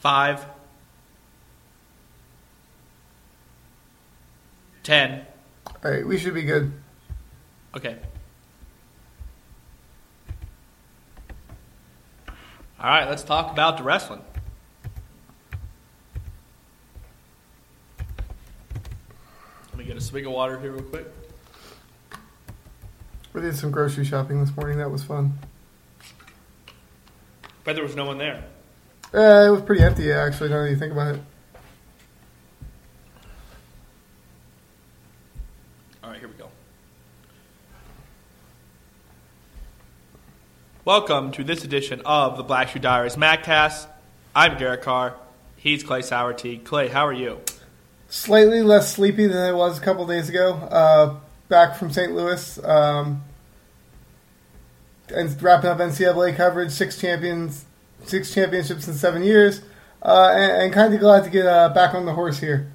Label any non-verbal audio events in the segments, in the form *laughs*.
five, ten. All right, we should be good. Okay. All right, let's talk about the wrestling. Let me get a swig of water here real quick. We did some grocery shopping this morning. That was fun. But there was no one there. Uh, it was pretty empty, actually. Now that you think about it. All right, here we go. Welcome to this edition of the Black Shoe Diaries Magcast. I'm Garrett Carr. He's Clay Sourty. Clay, how are you? Slightly less sleepy than I was a couple days ago. Uh, back from St. Louis. Um, and wrapping up NCAA coverage. Six champions, six championships in seven years. Uh, and, and kind of glad to get uh, back on the horse here.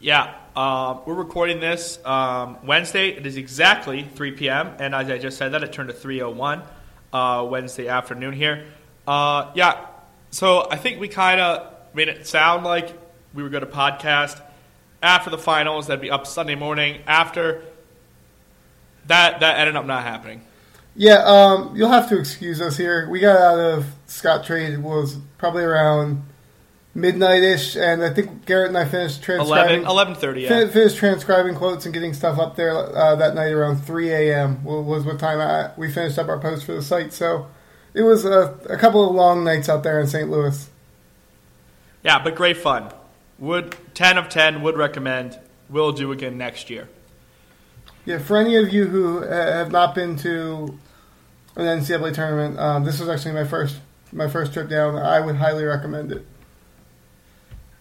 Yeah, uh, we're recording this um, Wednesday. It is exactly 3 p.m. And as I just said that, it turned to 3:01 uh, Wednesday afternoon here. Uh, yeah, so I think we kind of made it sound like we were going to podcast after the finals. That'd be up Sunday morning. After that, that ended up not happening. Yeah, um, you'll have to excuse us here. We got out of Scottrade was probably around midnight ish, and I think Garrett and I finished 11, transcribing. 11:30. Yeah. fin- Finished transcribing quotes and getting stuff up there uh, that night around 3 a.m. was what time I, we finished up our post for the site. So it was a, a couple of long nights out there in St. Louis. Yeah, but great fun. Would 10 of 10 would recommend. We'll do again next year. Yeah, for any of you who uh, have not been to an NCAA tournament, um, this was actually my first my first trip down. I would highly recommend it.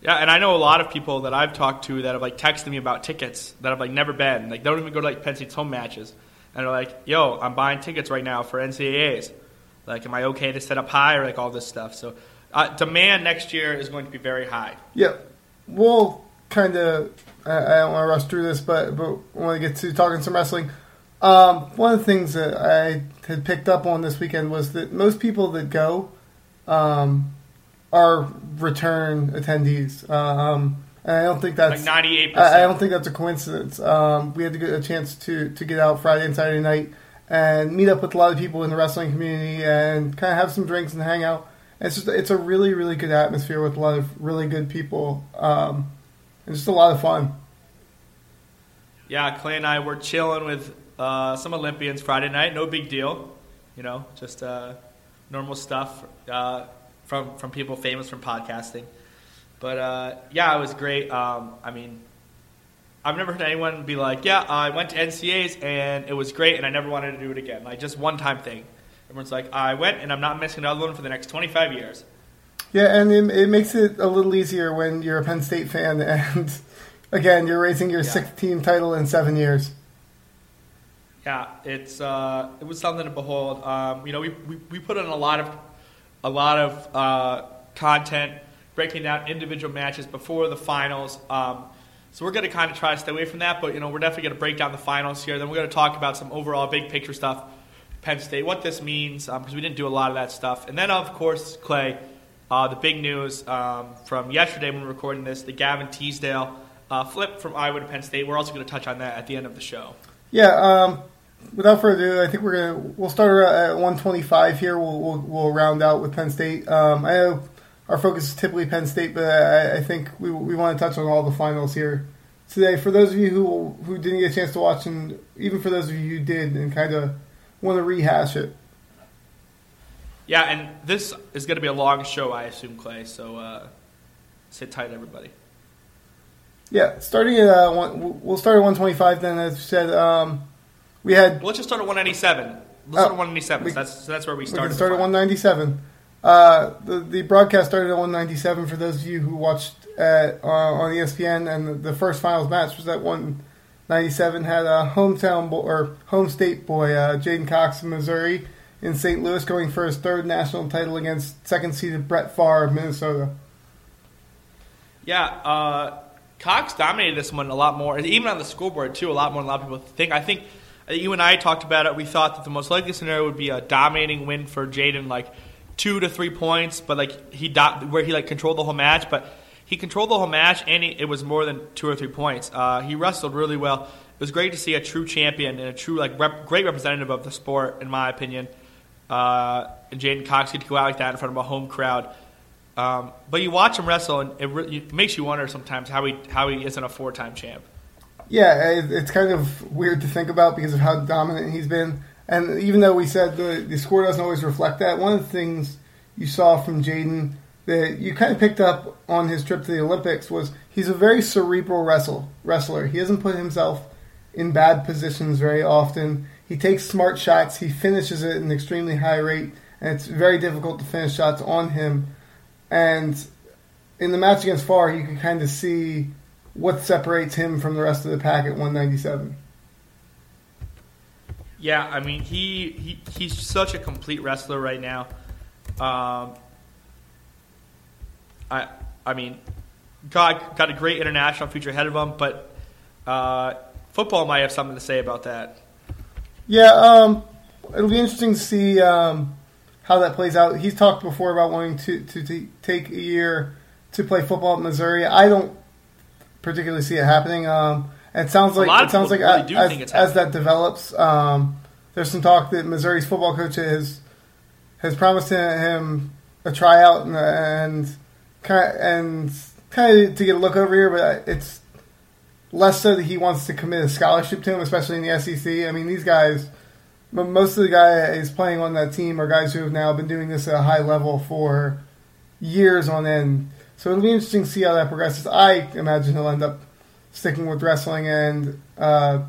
Yeah, and I know a lot of people that I've talked to that have like texted me about tickets that have like never been. Like they don't even go to like Penn State's home matches, and they're like, "Yo, I'm buying tickets right now for NCAA's. Like, am I okay to set up high or like all this stuff?" So, uh, demand next year is going to be very high. Yeah, we'll kind of. I, I don't want to rush through this, but but when we get to talking some wrestling, um, one of the things that I had picked up on this weekend was that most people that go um, are return attendees. Um, and I don't think that's Like 98. I, I don't think that's a coincidence. Um, we had to get a chance to, to get out Friday and Saturday night and meet up with a lot of people in the wrestling community and kind of have some drinks and hang out. And it's just it's a really really good atmosphere with a lot of really good people. Um, and just a lot of fun. Yeah, Clay and I were chilling with uh, some Olympians Friday night. No big deal, you know, just uh, normal stuff uh, from from people famous from podcasting. But uh, yeah, it was great. Um, I mean, I've never heard anyone be like, "Yeah, I went to NCA's and it was great, and I never wanted to do it again." Like just one time thing. Everyone's like, "I went and I'm not missing another one for the next 25 years." Yeah, and it, it makes it a little easier when you're a Penn State fan *laughs* and again you're raising your Yeah. sixth team title in seven years. Yeah, it's uh, it was something to behold. Um, you know, we, we, we put in a lot of a lot of uh, content breaking down individual matches before the finals. Um, so we're going to kind of try to stay away from that, but you know, we're definitely going to break down the finals here. Then we're going to talk about some overall big picture stuff, Penn State, what this means, because we didn't do a lot of that stuff. And then, of course, Clay, uh, the big news um, from yesterday when we we're recording this, the Gavin Teasdale uh, flip from Iowa to Penn State. We're also going to touch on that at the end of the show. Yeah. Without further ado, I think we're gonna we'll start at 125 here. We'll we'll, we'll round out with Penn State. Um, I know our focus is typically Penn State, but I, I think we we want to touch on all the finals here today. For those of you who who didn't get a chance to watch, and even for those of you who did, and kind of want to rehash it. Yeah, and this is going to be a long show, I assume, Clay. So uh, sit tight, everybody. Yeah, starting at uh, one, we'll start at 125. Then, as you said, um, we had Well, let's just start at 197. Let's Oh, start at 197. we- so that's so that's where we We started. can start at 197. Uh, the, the broadcast started at 197 for those of you who watched at, uh, on ESPN, and the, the first finals match was at 197. Had a hometown bo- or home state boy, uh, J'den Cox of Missouri, in St. Louis, going for his third national title against second seeded Brett Pfarr of Minnesota. Yeah, uh, Cox dominated this one a lot more, even on the scoreboard too, a lot more than a lot of people think. I think you and I talked about it. We thought that the most likely scenario would be a dominating win for J'den, like two to three points, but like he where he like controlled the whole match, but he controlled the whole match and he, it was more than two or three points. Uh, he wrestled really well. It was great to see a true champion and a true like rep, great representative of the sport, in my opinion. Uh, and J'den Cox to go out like that in front of a home crowd. Um, but you watch him wrestle, and it, re- it, makes you wonder sometimes how he how he isn't a four time champ. Yeah, it's kind of weird to think about because of how dominant he's been. And even though we said the, the score doesn't always reflect that, one of the things you saw from J'den that you kind of picked up on his trip to the Olympics was he's a very cerebral wrestle, wrestler. He doesn't put himself in bad positions very often. He takes smart shots. He finishes it at an extremely high rate, and it's very difficult to finish shots on him. And in the match against Pfarr, you can kind of see what separates him from the rest of the pack at 197. Yeah, I mean he, he he's such a complete wrestler right now. Um, I I mean, got got a great international future ahead of him, but uh, football might have something to say about that. Yeah, um, it'll be interesting to see um, how that plays out. He's talked before about wanting to, to, to take a year to play football at Missouri. I don't particularly see it happening. Um, it sounds like it sounds like really as, as, that develops, um, there's some talk that Missouri's football coach has has promised him a tryout and, and kind of, and kind of to get a look over here, but it's less so that he wants to commit a scholarship to him, especially in the SEC. I mean, these guys, most of the guys playing on that team are guys who have now been doing this at a high level for years on end. So it'll be interesting to see how that progresses. I imagine he'll end up sticking with wrestling and uh,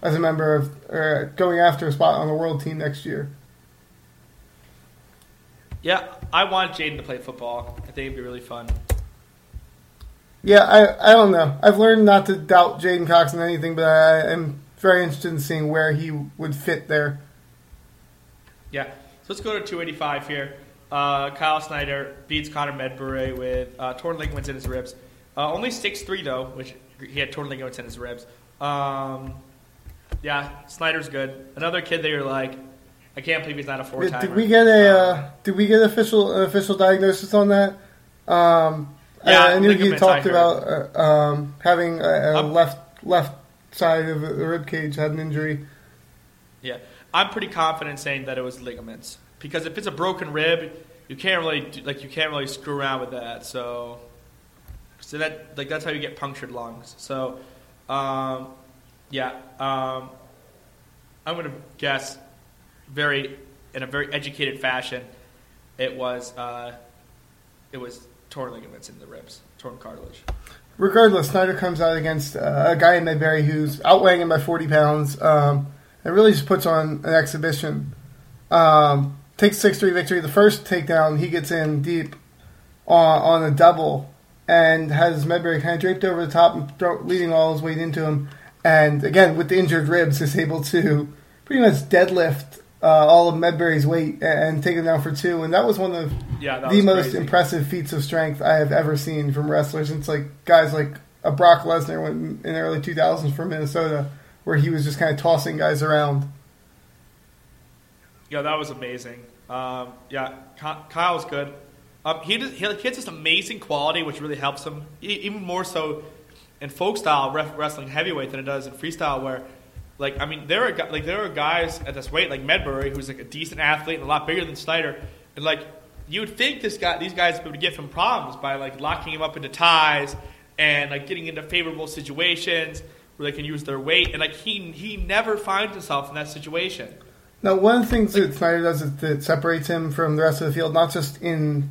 as a member of or going after a spot on the world team next year. Yeah, I want J'den to play football. I think it'd be really fun. Yeah, I, I don't know. I've learned not to doubt J'den Cox and anything, but I am very interested in seeing where he would fit there. Yeah, so let's go to 285 here. Uh, Kyle Snyder beats Connor Medbery with uh, torn ligaments in his ribs. Uh, only 6'3", though, which he had torn ligaments in his ribs. Um, yeah, Snyder's good. Another kid that you're like, I can't believe he's not a four time. Did we get a? Uh, did we get official an official diagnosis on that? Um, yeah, I, I knew he talked about uh, um, having a, a left left side of the rib cage had an injury. Yeah, I'm pretty confident saying that it was ligaments because if it's a broken rib, you can't really do, like you can't really screw around with that. So, so that like that's how you get punctured lungs. So, um, yeah, um, I'm gonna guess very in a very educated fashion. It was uh, it was torn ligaments in the ribs, torn cartilage. Regardless, Snyder comes out against uh, a guy in Medbery who's outweighing him by 40 pounds um, and really just puts on an exhibition. Um, takes 6 3 victory. The first takedown, he gets in deep on, on a double and has Medbery kind of draped over the top and throw, leading all his weight into him. And again, with the injured ribs, is able to pretty much deadlift uh, all of Medbery's weight and take him down for two. And that was one of yeah, the most crazy. impressive feats of strength I have ever seen from wrestlers. It's like guys like a Brock Lesnar went in the early 2000s from Minnesota, where he was just kind of tossing guys around. Yeah, that was amazing. Um, yeah, Kyle's good. Um, he, he has this amazing quality, which really helps him, even more so in folk style wrestling heavyweight than it does in freestyle, where like I mean, there are like there are guys at this weight like Medbery who's like a decent athlete and a lot bigger than Snyder, and like you would think this guy, these guys would give him problems by like locking him up into ties and like getting into favorable situations where they can use their weight, and like he he never finds himself in that situation. Now, one of the things that Snyder does is that separates him from the rest of the field, not just in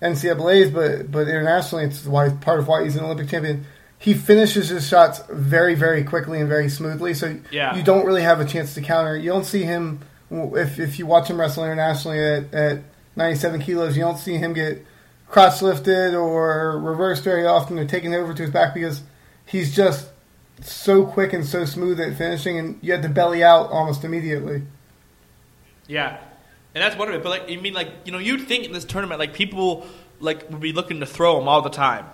NCAA's, but but internationally. It's why part of why he's an Olympic champion he finishes his shots very, very quickly and very smoothly. So yeah. you don't really have a chance to counter. You don't see him if if you watch him wrestle internationally at, at 97 kilos. You don't see him get cross lifted or reversed very often or taken over to his back because he's just so quick and so smooth at finishing, and you had to belly out almost immediately. Yeah, and that's one of it. But like, you mean like you know, you'd think in this tournament like people like would be looking to throw him all the time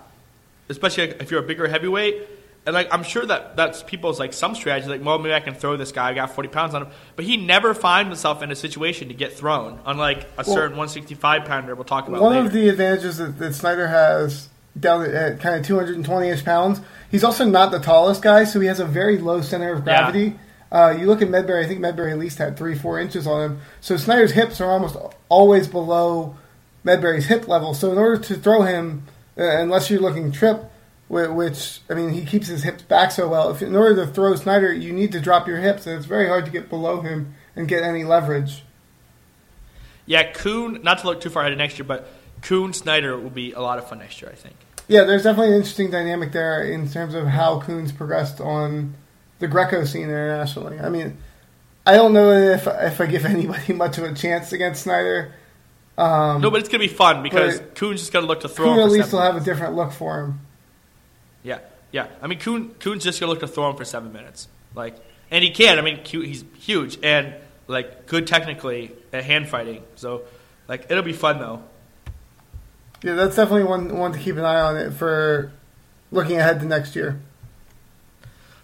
especially if you're a bigger heavyweight. And like I'm sure that that's people's like some strategy. Like, well, maybe I can throw this guy. I got 40 pounds on him, but he never finds himself in a situation to get thrown. Unlike a Well, certain 165 pounder, we'll talk about One later. of the advantages that, that Snyder has down at, kind of 220ish pounds, he's also not the tallest guy, so he has a very low center of gravity. Uh, you look at Medbery, I think Medbery at least had three, four inches on him. So Snyder's hips are almost always below Medbery's hip level. So in order to throw him, uh, unless you're looking trip, which, I mean, he keeps his hips back so well, if in order to throw Snyder, you need to drop your hips, and it's very hard to get below him and get any leverage. yeah, Coon. Not to look too far ahead of next year, but Coon Snyder will be a lot of fun next year. I think. Yeah, there's definitely an interesting dynamic there in terms of how Coons progressed on the Greco scene internationally. I mean, I don't know if if I give *laughs* anybody much of a chance against Snyder. Um, No, but it's gonna be fun because Coon's just gonna look to throw. Coon him at for least will have a different look for him. Yeah, yeah. I mean, Coon, Coon's just gonna look to throw him for seven minutes, like, and he can. I mean, he's huge and like good technically at hand fighting. So, like, it'll be fun though. Yeah, that's definitely one one to keep an eye on it for looking ahead to next year.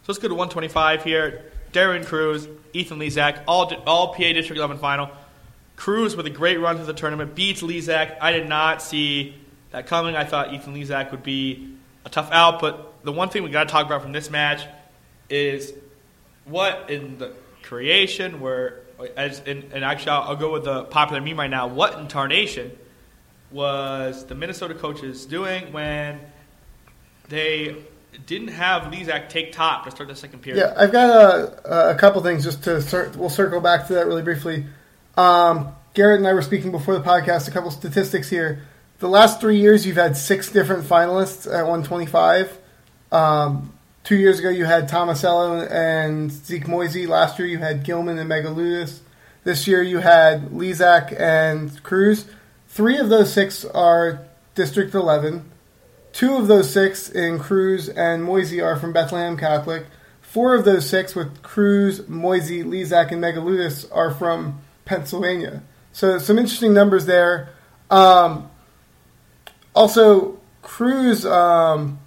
So let's go to 125 here. Darian Cruz, Ethan Lizak, all all PA District 11 final. Cruz with a great run to the tournament beats Lizak. I did not see that coming. I thought Ethan Lizak would be a tough out, but the one thing we got to talk about from this match is what in the creation where as in, and actually I'll, I'll go with the popular meme right now. What in tarnation was the Minnesota coaches doing when they didn't have Lizak take top to start the second period? Yeah, I've got a, a couple things just to cir- we'll circle back to that really briefly. Um, Garrett and I were speaking before the podcast. A couple statistics here. The last three years, you've had six different finalists at 125. Um, two years ago, you had Tomasello and Zeke Moisey. Last year, you had Gilman and Megaludis. This year, you had Lizak and Cruz. Three of those six are District 11. Two of those six in Cruz and Moisey are from Bethlehem Catholic. Four of those six with Cruz, Moisey, Lizak, and Megaludis are from Pennsylvania. So some interesting numbers there. Um, also, Cruz, um,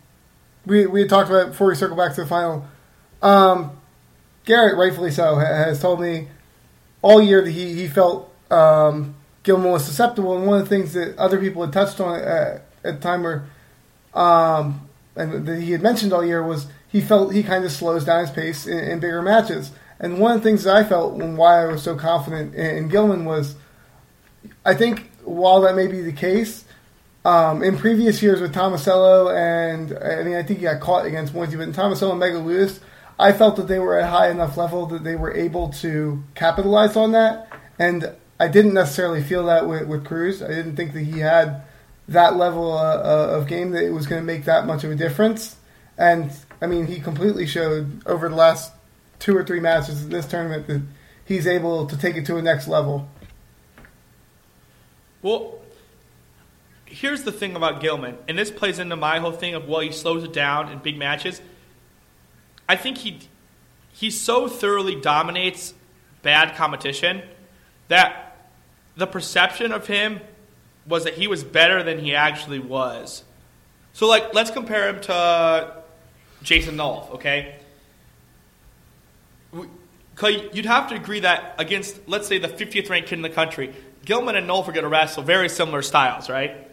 we, we had talked about before we circle back to the final. Um, Garrett, rightfully so, has told me all year that he, he felt um, Gilman was susceptible. And one of the things that other people had touched on at, at the time were um, and that he had mentioned all year was he felt he kind of slows down his pace in, in bigger matches. And one of the things that I felt and why I was so confident in, in Gilman was I think while that may be the case, um, in previous years with Tomasello and I mean I think he got caught against Moisey, but in Tomasello and Megaludis, I felt that they were at high enough level that they were able to capitalize on that. And I didn't necessarily feel that with, with Cruz. I didn't think that he had that level uh, uh, of game that it was going to make that much of a difference. And I mean, he completely showed over the last two or three matches in this tournament that he's able to take it to a next level. Well, here's the thing about Gilman, and this plays into my whole thing of well, he slows it down in big matches. I think he he so thoroughly dominates bad competition that the perception of him was that he was better than he actually was. So, like, let's compare him to Jason Nolf, okay? You'd have to agree that against, let's say, the 50th ranked kid in the country, Gilman and Nolf are going to wrestle very similar styles, right?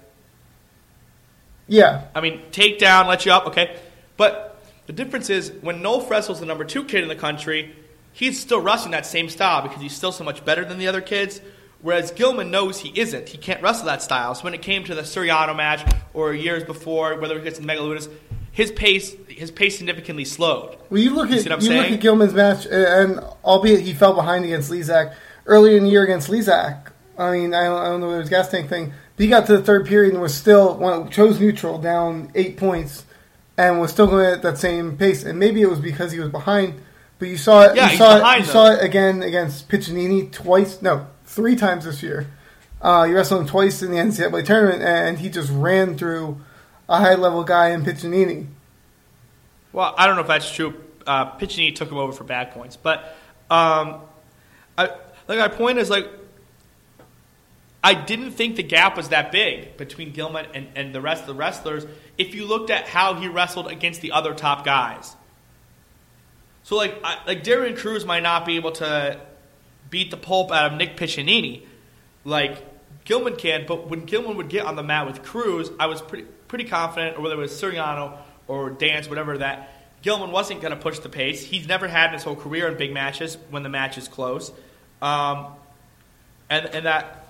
Yeah, I mean, take down, let you up, okay? But the difference is when Nolf wrestles the number two kid in the country, he's still wrestling that same style because he's still so much better than the other kids. Whereas Gilman knows he isn't. He can't wrestle that style. So when it came to the Suriano match or years before, whether it gets in Megaludis, his pace his pace significantly slowed. Well, you look at see what I'm you look at Gilman's match, uh, and albeit he fell behind against Lizak earlier in the year against Lizak. I mean, I don't, I don't know it was gas tank thing. But he got to the third period and was still well, chose neutral, down eight points, and was still going at that same pace. And maybe it was because he was behind, but you saw it. Yeah, you he's saw it. You saw it again against Piccinini twice. No, three times this year. Uh, you wrestled him twice in the NCAA tournament, and he just ran through a high level guy in Piccinini. Well, I don't know if that's true. Uh, Piccinini took him over for bad points, but um, I, like my point is like I didn't think the gap was that big between Gilman and, and the rest of the wrestlers if you looked at how he wrestled against the other top guys. So like I, like Darian Cruz might not be able to beat the pulp out of Nick Piccinini like Gilman can, but when Gilman would get on the mat with Cruz, I was pretty pretty confident, or whether it was Suriano or Dance, whatever that Gilman wasn't going to push the pace. He's never had in his whole career in big matches when the match is close, um, and and that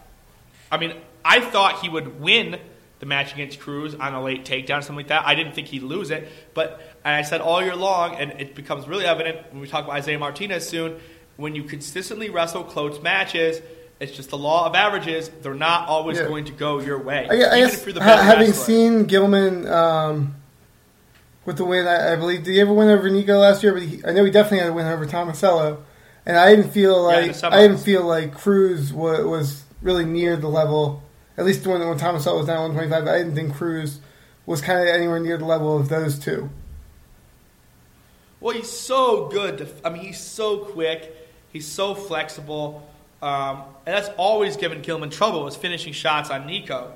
I mean, I thought he would win the match against Cruz on a late takedown, or something like that. I didn't think he'd lose it, but and I said all year long, and it becomes really evident when we talk about Isaiah Martinez soon. When you consistently wrestle close matches, it's just the law of averages. They're not always Yeah. going to go your way. I, I guess if you're the ha- having wrestler. seen Gilman um, with the win, I, I believe. Did he ever win over Nico last year? But he, I know he definitely had a win over Tomasello, and I didn't feel like the I didn't feel like Cruz was, was really near the level. At least when when Tomasello was down one twenty five, I didn't think Cruz was kind of anywhere near the level of those two. Well, he's so good. To, I mean, he's so quick. He's so flexible, um, and that's always given Gilman trouble. Was finishing shots on Nico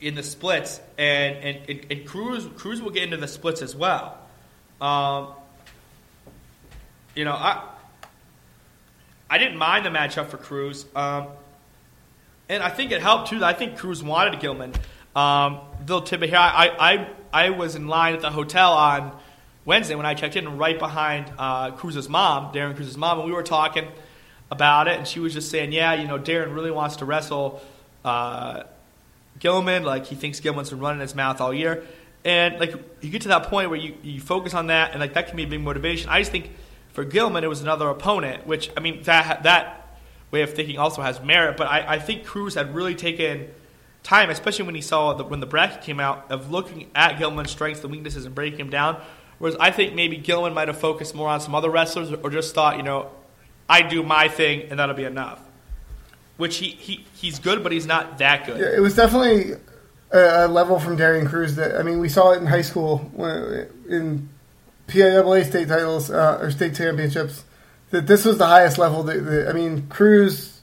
in the splits, and and, and, and Cruz Cruz will get into the splits as well. Um, you know, I I didn't mind the matchup for Cruz, um, and I think it helped too. I think Cruz wanted Gilman. Um, little tidbit here: I, I I was in line at the hotel on Wednesday when I checked in, right behind uh, Cruz's mom, Darian Cruz's mom, and we were talking about it, and she was just saying, "Yeah, you know, Darren really wants to wrestle uh, Gilman. Like he thinks Gilman's been running his mouth all year." And like you get to that point where you, you focus on that, and like that can be a big motivation. I just think for Gilman, it was another opponent, which I mean that that way of thinking also has merit. But I, I think Cruz had really taken time, especially when he saw the, when the bracket came out, of looking at Gilman's strengths and weaknesses and breaking him down. Whereas I think maybe Gilman might have focused more on some other wrestlers, or just thought, you know, I do my thing and that'll be enough. Which he, he he's good, but he's not that good. Yeah, it was definitely a, a level from Darian Cruz that I mean we saw it in high school when, in PIAA state titles uh, or state championships that this was the highest level. That, that I mean Cruz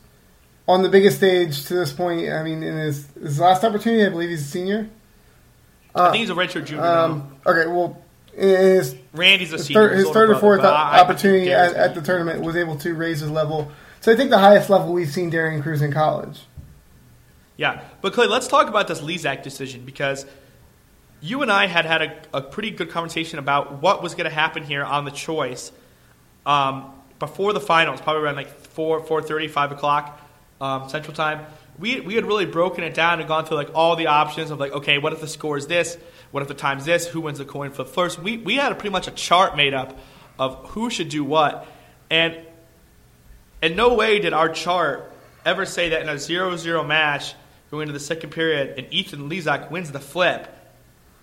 on the biggest stage to this point. I mean in his his last opportunity, I believe he's a senior. I think he's a redshirt junior. Um, okay, well his Randy's a his senior. third, his third or fourth opportunity at, at the tournament was able to raise his level. So I think the highest level we've seen Darian Cruz in college. Yeah, but Clay, let's talk about this Lizak decision because you and I had had a, a pretty good conversation about what was going to happen here on the choice um, before the finals, probably around like four, four thirty, five o'clock um, Central Time. We we had really broken it down and gone through like all the options of like, okay, what if the score is this? What if the time's this? Who wins the coin flip first? We we had a pretty much a chart made up of who should do what, and in no way did our chart ever say that in a 0-0 match going into the second period and Ethan Lizak wins the flip,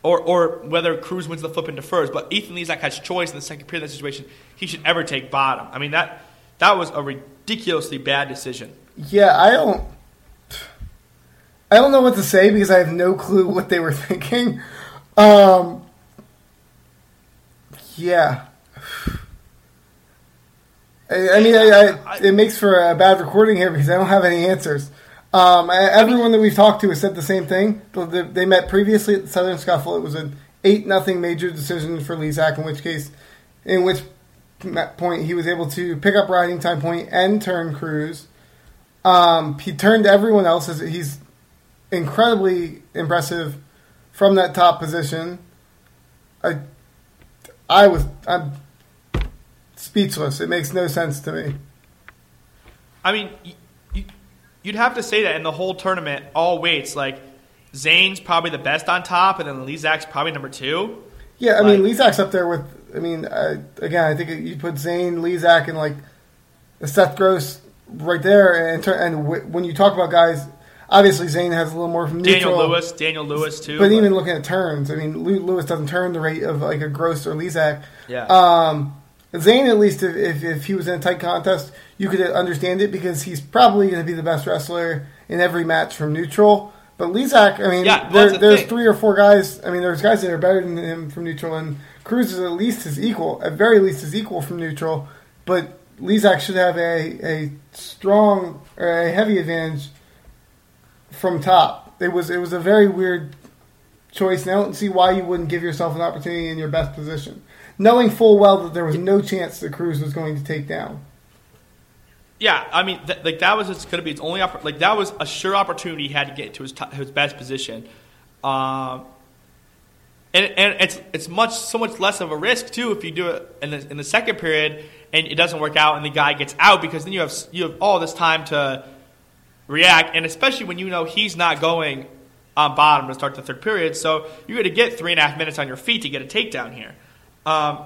or or whether Cruz wins the flip into first, but Ethan Lizak has choice in the second period of that situation, he should ever take bottom. I mean that that was a ridiculously bad decision. Yeah, I don't. I don't know what to say because I have no clue what they were *laughs* thinking. Um, yeah. *sighs* I, I mean, I, I, it makes for a bad recording here because I don't have any answers. Um, everyone that we've talked to has said the same thing. They- They met previously at the Southern Scuffle. It was an eight nothing major decision for Lizak, in which case, in which point he was able to pick up riding time point and turn Cruz. Um, he turned everyone else. He's incredibly impressive from that top position. I, I was I'm speechless. It makes no sense to me. I mean, y- y- you'd have to say that in the whole tournament, all weights like Zain's probably the best on top, and then Lizak's probably number two. Yeah, I mean, Like- Lizak's up there with. I mean, uh, again, I think you put Zain, Lizak, and like Seth Gross right there. And, and w- when you talk about guys, obviously Zain has a little more from neutral. Daniel Lewis, Daniel Lewis too. But even looking at turns, I mean, Lew- Lewis doesn't turn the rate of like a Gross or Lizak. yeah, Um, Zain, at least if, if, if he was in a tight contest, you could understand it because he's probably going to be the best wrestler in every match from neutral. But Lizak, I mean, Yeah, there, the there's thing. three or four guys. I mean, there's guys that are better than him from neutral, and Cruz is at least his equal, at very least his equal from neutral. But Lizak should have a, a strong or a heavy advantage from top. It was it was a very weird choice, and I don't see why you wouldn't give yourself an opportunity in your best position, knowing full well that there was no chance that Cruz was going to take down. Yeah, I mean, th- like that was going to be its only oppor- like that was a sure opportunity he had to get to his t- his best position, um, and and it's it's much so much less of a risk too if you do it in the in the second period and it doesn't work out and the guy gets out because then you have you have all this time to react and especially when you know he's not going on bottom to start the third period, so you're going to get three and a half minutes on your feet to get a takedown here. Um,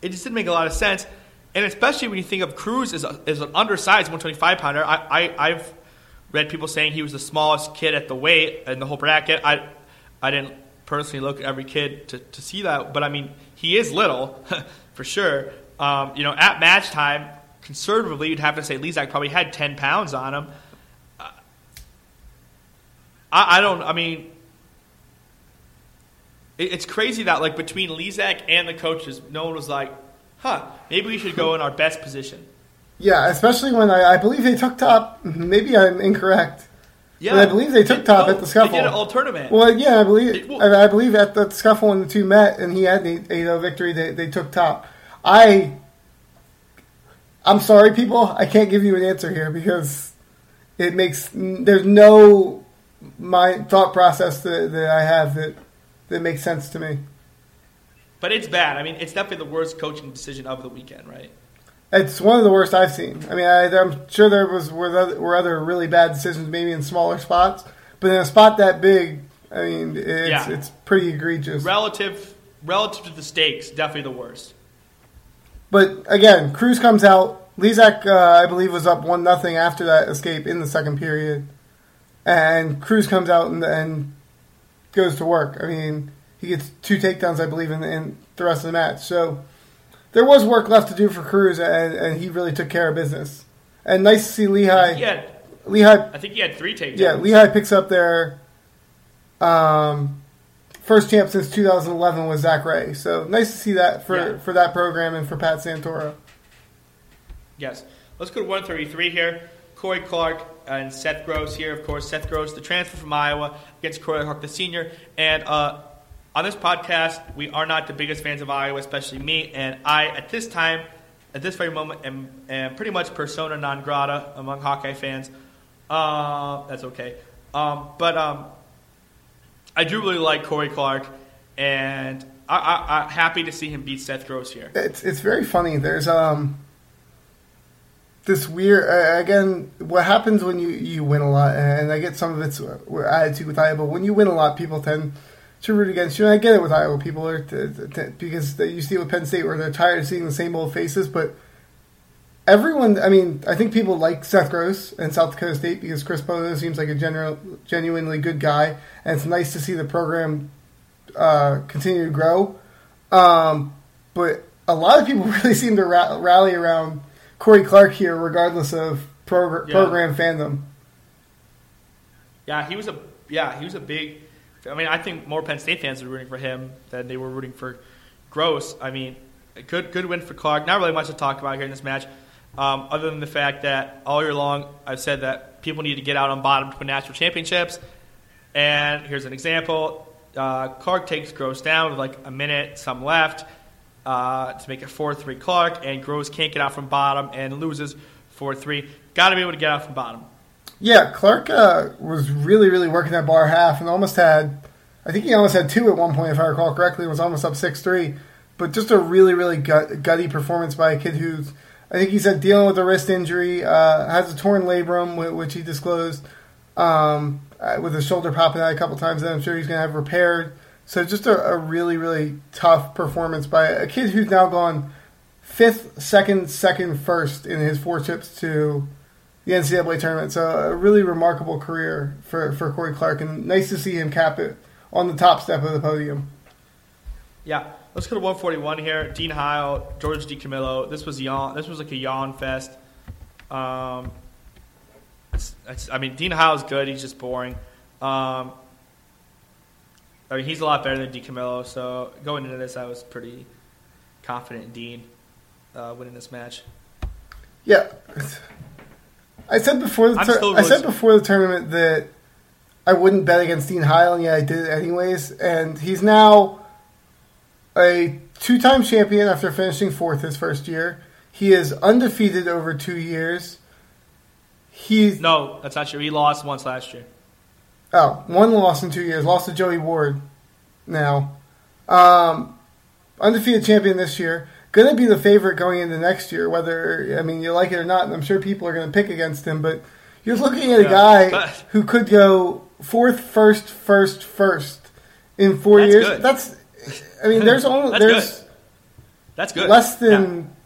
it just didn't make a lot of sense. And especially when you think of Cruz as, a, as an undersized 125 pounder, I, I, have read people saying he was the smallest kid at the weight in the whole bracket. I, I didn't personally look at every kid to, to see that, but I mean, he is little, *laughs* for sure. Um, you know, at match time, conservatively, you'd have to say Lizak probably had 10 pounds on him. I, I don't, I mean, it, it's crazy that, like, between Lizak and the coaches, no one was like, huh, maybe we should go in our best position. Yeah, especially when I, I believe they took top. Mm-hmm, maybe I'm incorrect. Yeah, but I believe they took top at the scuffle. They did an all tournament. Well, yeah, I believe it, well, I, I, believe at the scuffle when the two met and he had the 8 victory, they, they took top. I, I'm sorry, people, I can't give you an answer here because it makes there's no my thought process that, that I have that that makes sense to me. But it's bad. I mean, it's definitely the worst coaching decision of the weekend, right? It's one of the worst I've seen. I mean, I, am sure there was were other, were other really bad decisions, maybe in smaller spots, but in a spot that big, I mean, it's yeah. it's pretty egregious. Relative relative to the stakes, definitely the worst. But again, Cruz comes out. Lizak, uh, I believe, was up one nothing after that escape in the second period, and Cruz comes out and, and goes to work. I mean, he gets two takedowns, I believe, in, in the rest of the match. So there was work left to do for Cruz, and, and he really took care of business. And nice to see Lehigh. Yeah, Lehigh. I think he had three takedowns. Yeah, Lehigh picks up their um, first champ since 2011 was Zach Rey. So nice to see that for, yeah. for that program and for Pat Santoro. Yes. Let's go to 133 here. Cory Clark and Seth Gross here. Of course, Seth Gross, the transfer from Iowa against Cory Clark, the senior. And uh, on this podcast, we are not the biggest fans of Iowa, especially me. And I, at this time, at this very moment, am, am pretty much persona non grata among Hawkeye fans. Uh, that's okay. Um, but um, I do really like Cory Clark, and I, am happy to see him beat Seth Gross here. It's it's very funny. There's um this weird uh, again. What happens when you you win a lot, and I get some of its attitude with Iowa. When you win a lot, people tend to root against you. And I get it with Iowa people are to, to, because you see with Penn State where they're tired of seeing the same old faces. But everyone, I mean, I think people like Seth Gross and South Dakota State because Chris Bono seems like a general, genuinely good guy, and it's nice to see the program uh, continue to grow. Um, but a lot of people *laughs* really seem to ra- rally around Cory Clark here, regardless of progr- yeah. program fandom. Yeah, he was a yeah he was a big I mean, I think more Penn State fans are rooting for him than they were rooting for Gross. I mean, good good win for Clark. Not really much to talk about here in this match, um, other than the fact that all year long I've said that people need to get out on bottom to win national championships. And here's an example: uh, Clark takes Gross down with like a minute, some left. Uh, to make it 4 3 Clark, and Gross can't get out from bottom and loses 4 3. Got to be able to get out from bottom. Yeah, Clark uh, was really, really working that bar half and almost had, I think he almost had two at one point, if I recall correctly. Was almost up six three, but just a really, really gut, gutty performance by a kid who's, I think he said dealing with a wrist injury, uh, has a torn labrum, which he disclosed, um, uh, with his shoulder popping out a couple times. That I'm sure he's going to have repaired. So just a, a really, really tough performance by a kid who's now gone fifth, second, second, first in his four trips to the NCAA tournament. So a really remarkable career for, for Cory Clark, and nice to see him cap it on the top step of the podium. Yeah, let's go to 141 here. Dean Heil, George DiCamillo. This was yawn. This was like a yawn fest. Um, it's, it's, I mean, Dean Heil's good. He's just boring. Um, I mean, he's a lot better than DiCamillo. So going into this, I was pretty confident in Dean uh, winning this match. Yeah. I said before the tur- I said before the tournament that I wouldn't bet against Dean Heil, and yeah, I did it anyways. And he's now a two-time champion after finishing fourth his first year. He is undefeated over two years. He's No, that's not true. He lost once last year. Oh one loss in two years. Lost to Joey Ward. Now, um, undefeated champion this year. Going to be the favorite going into next year. Whether I mean you like it or not, and I'm sure people are going to pick against him. But you're looking at a Yeah, guy who could go fourth, first, first, first in four That's years. good. That's I mean, *laughs* there's only That's there's That's good. less Yeah. than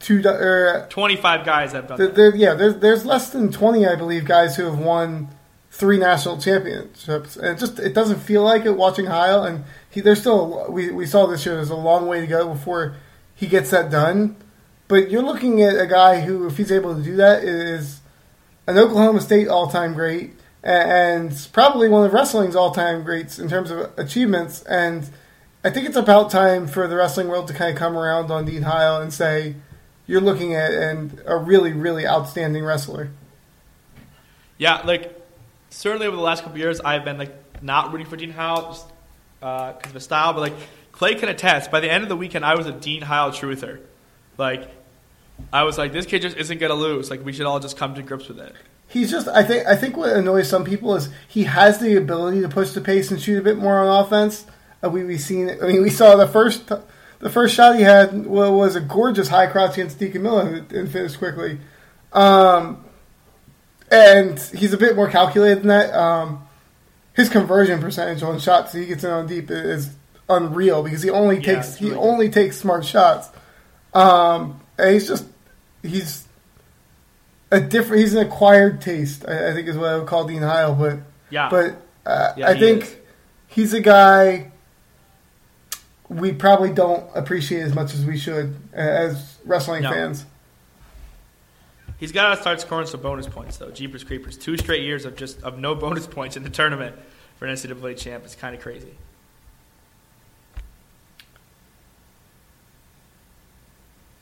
two. Or, 25 guys have done there, that. there, yeah, there's there's less than twenty, I believe, guys who have won three national championships, and it just it doesn't feel like it watching Heil. And he, there's still we we saw this year. There's a long way to go before he gets that done. But you're looking at a guy who, if he's able to do that, is an Oklahoma State all-time great and probably one of wrestling's all-time greats in terms of achievements. And I think it's about time for the wrestling world to kind of come around on Dean Heil and say you're looking at and a really, really outstanding wrestler. Yeah, like certainly over the last couple years, I've been like not rooting for Dean Heil just because of his style, but like Clay can attest. By the end of the weekend, I was a Dean Heil truther. Like I was like, this kid just isn't gonna lose. Like we should all just come to grips with it. He's just I think I think what annoys some people is he has the ability to push the pace and shoot a bit more on offense. Uh, we we seen. I mean we saw the first the first shot he had was a gorgeous high cross against Deacon Miller and finished quickly. Um, and he's a bit more calculated than that. Um, his conversion percentage on shots he gets in on deep is unreal because he only Yeah, takes it's he really only takes smart shots. Um, and he's just he's a different. He's an acquired taste. I, I think is what I would call Dean Heil. But Yeah, but uh, Yeah, I think is. he's a guy we probably don't appreciate as much as we should as wrestling No. fans. He's got to start scoring some bonus points though. Jeepers creepers, two straight years of just of no bonus *laughs* points in the tournament for an NCAA champ is kind of crazy.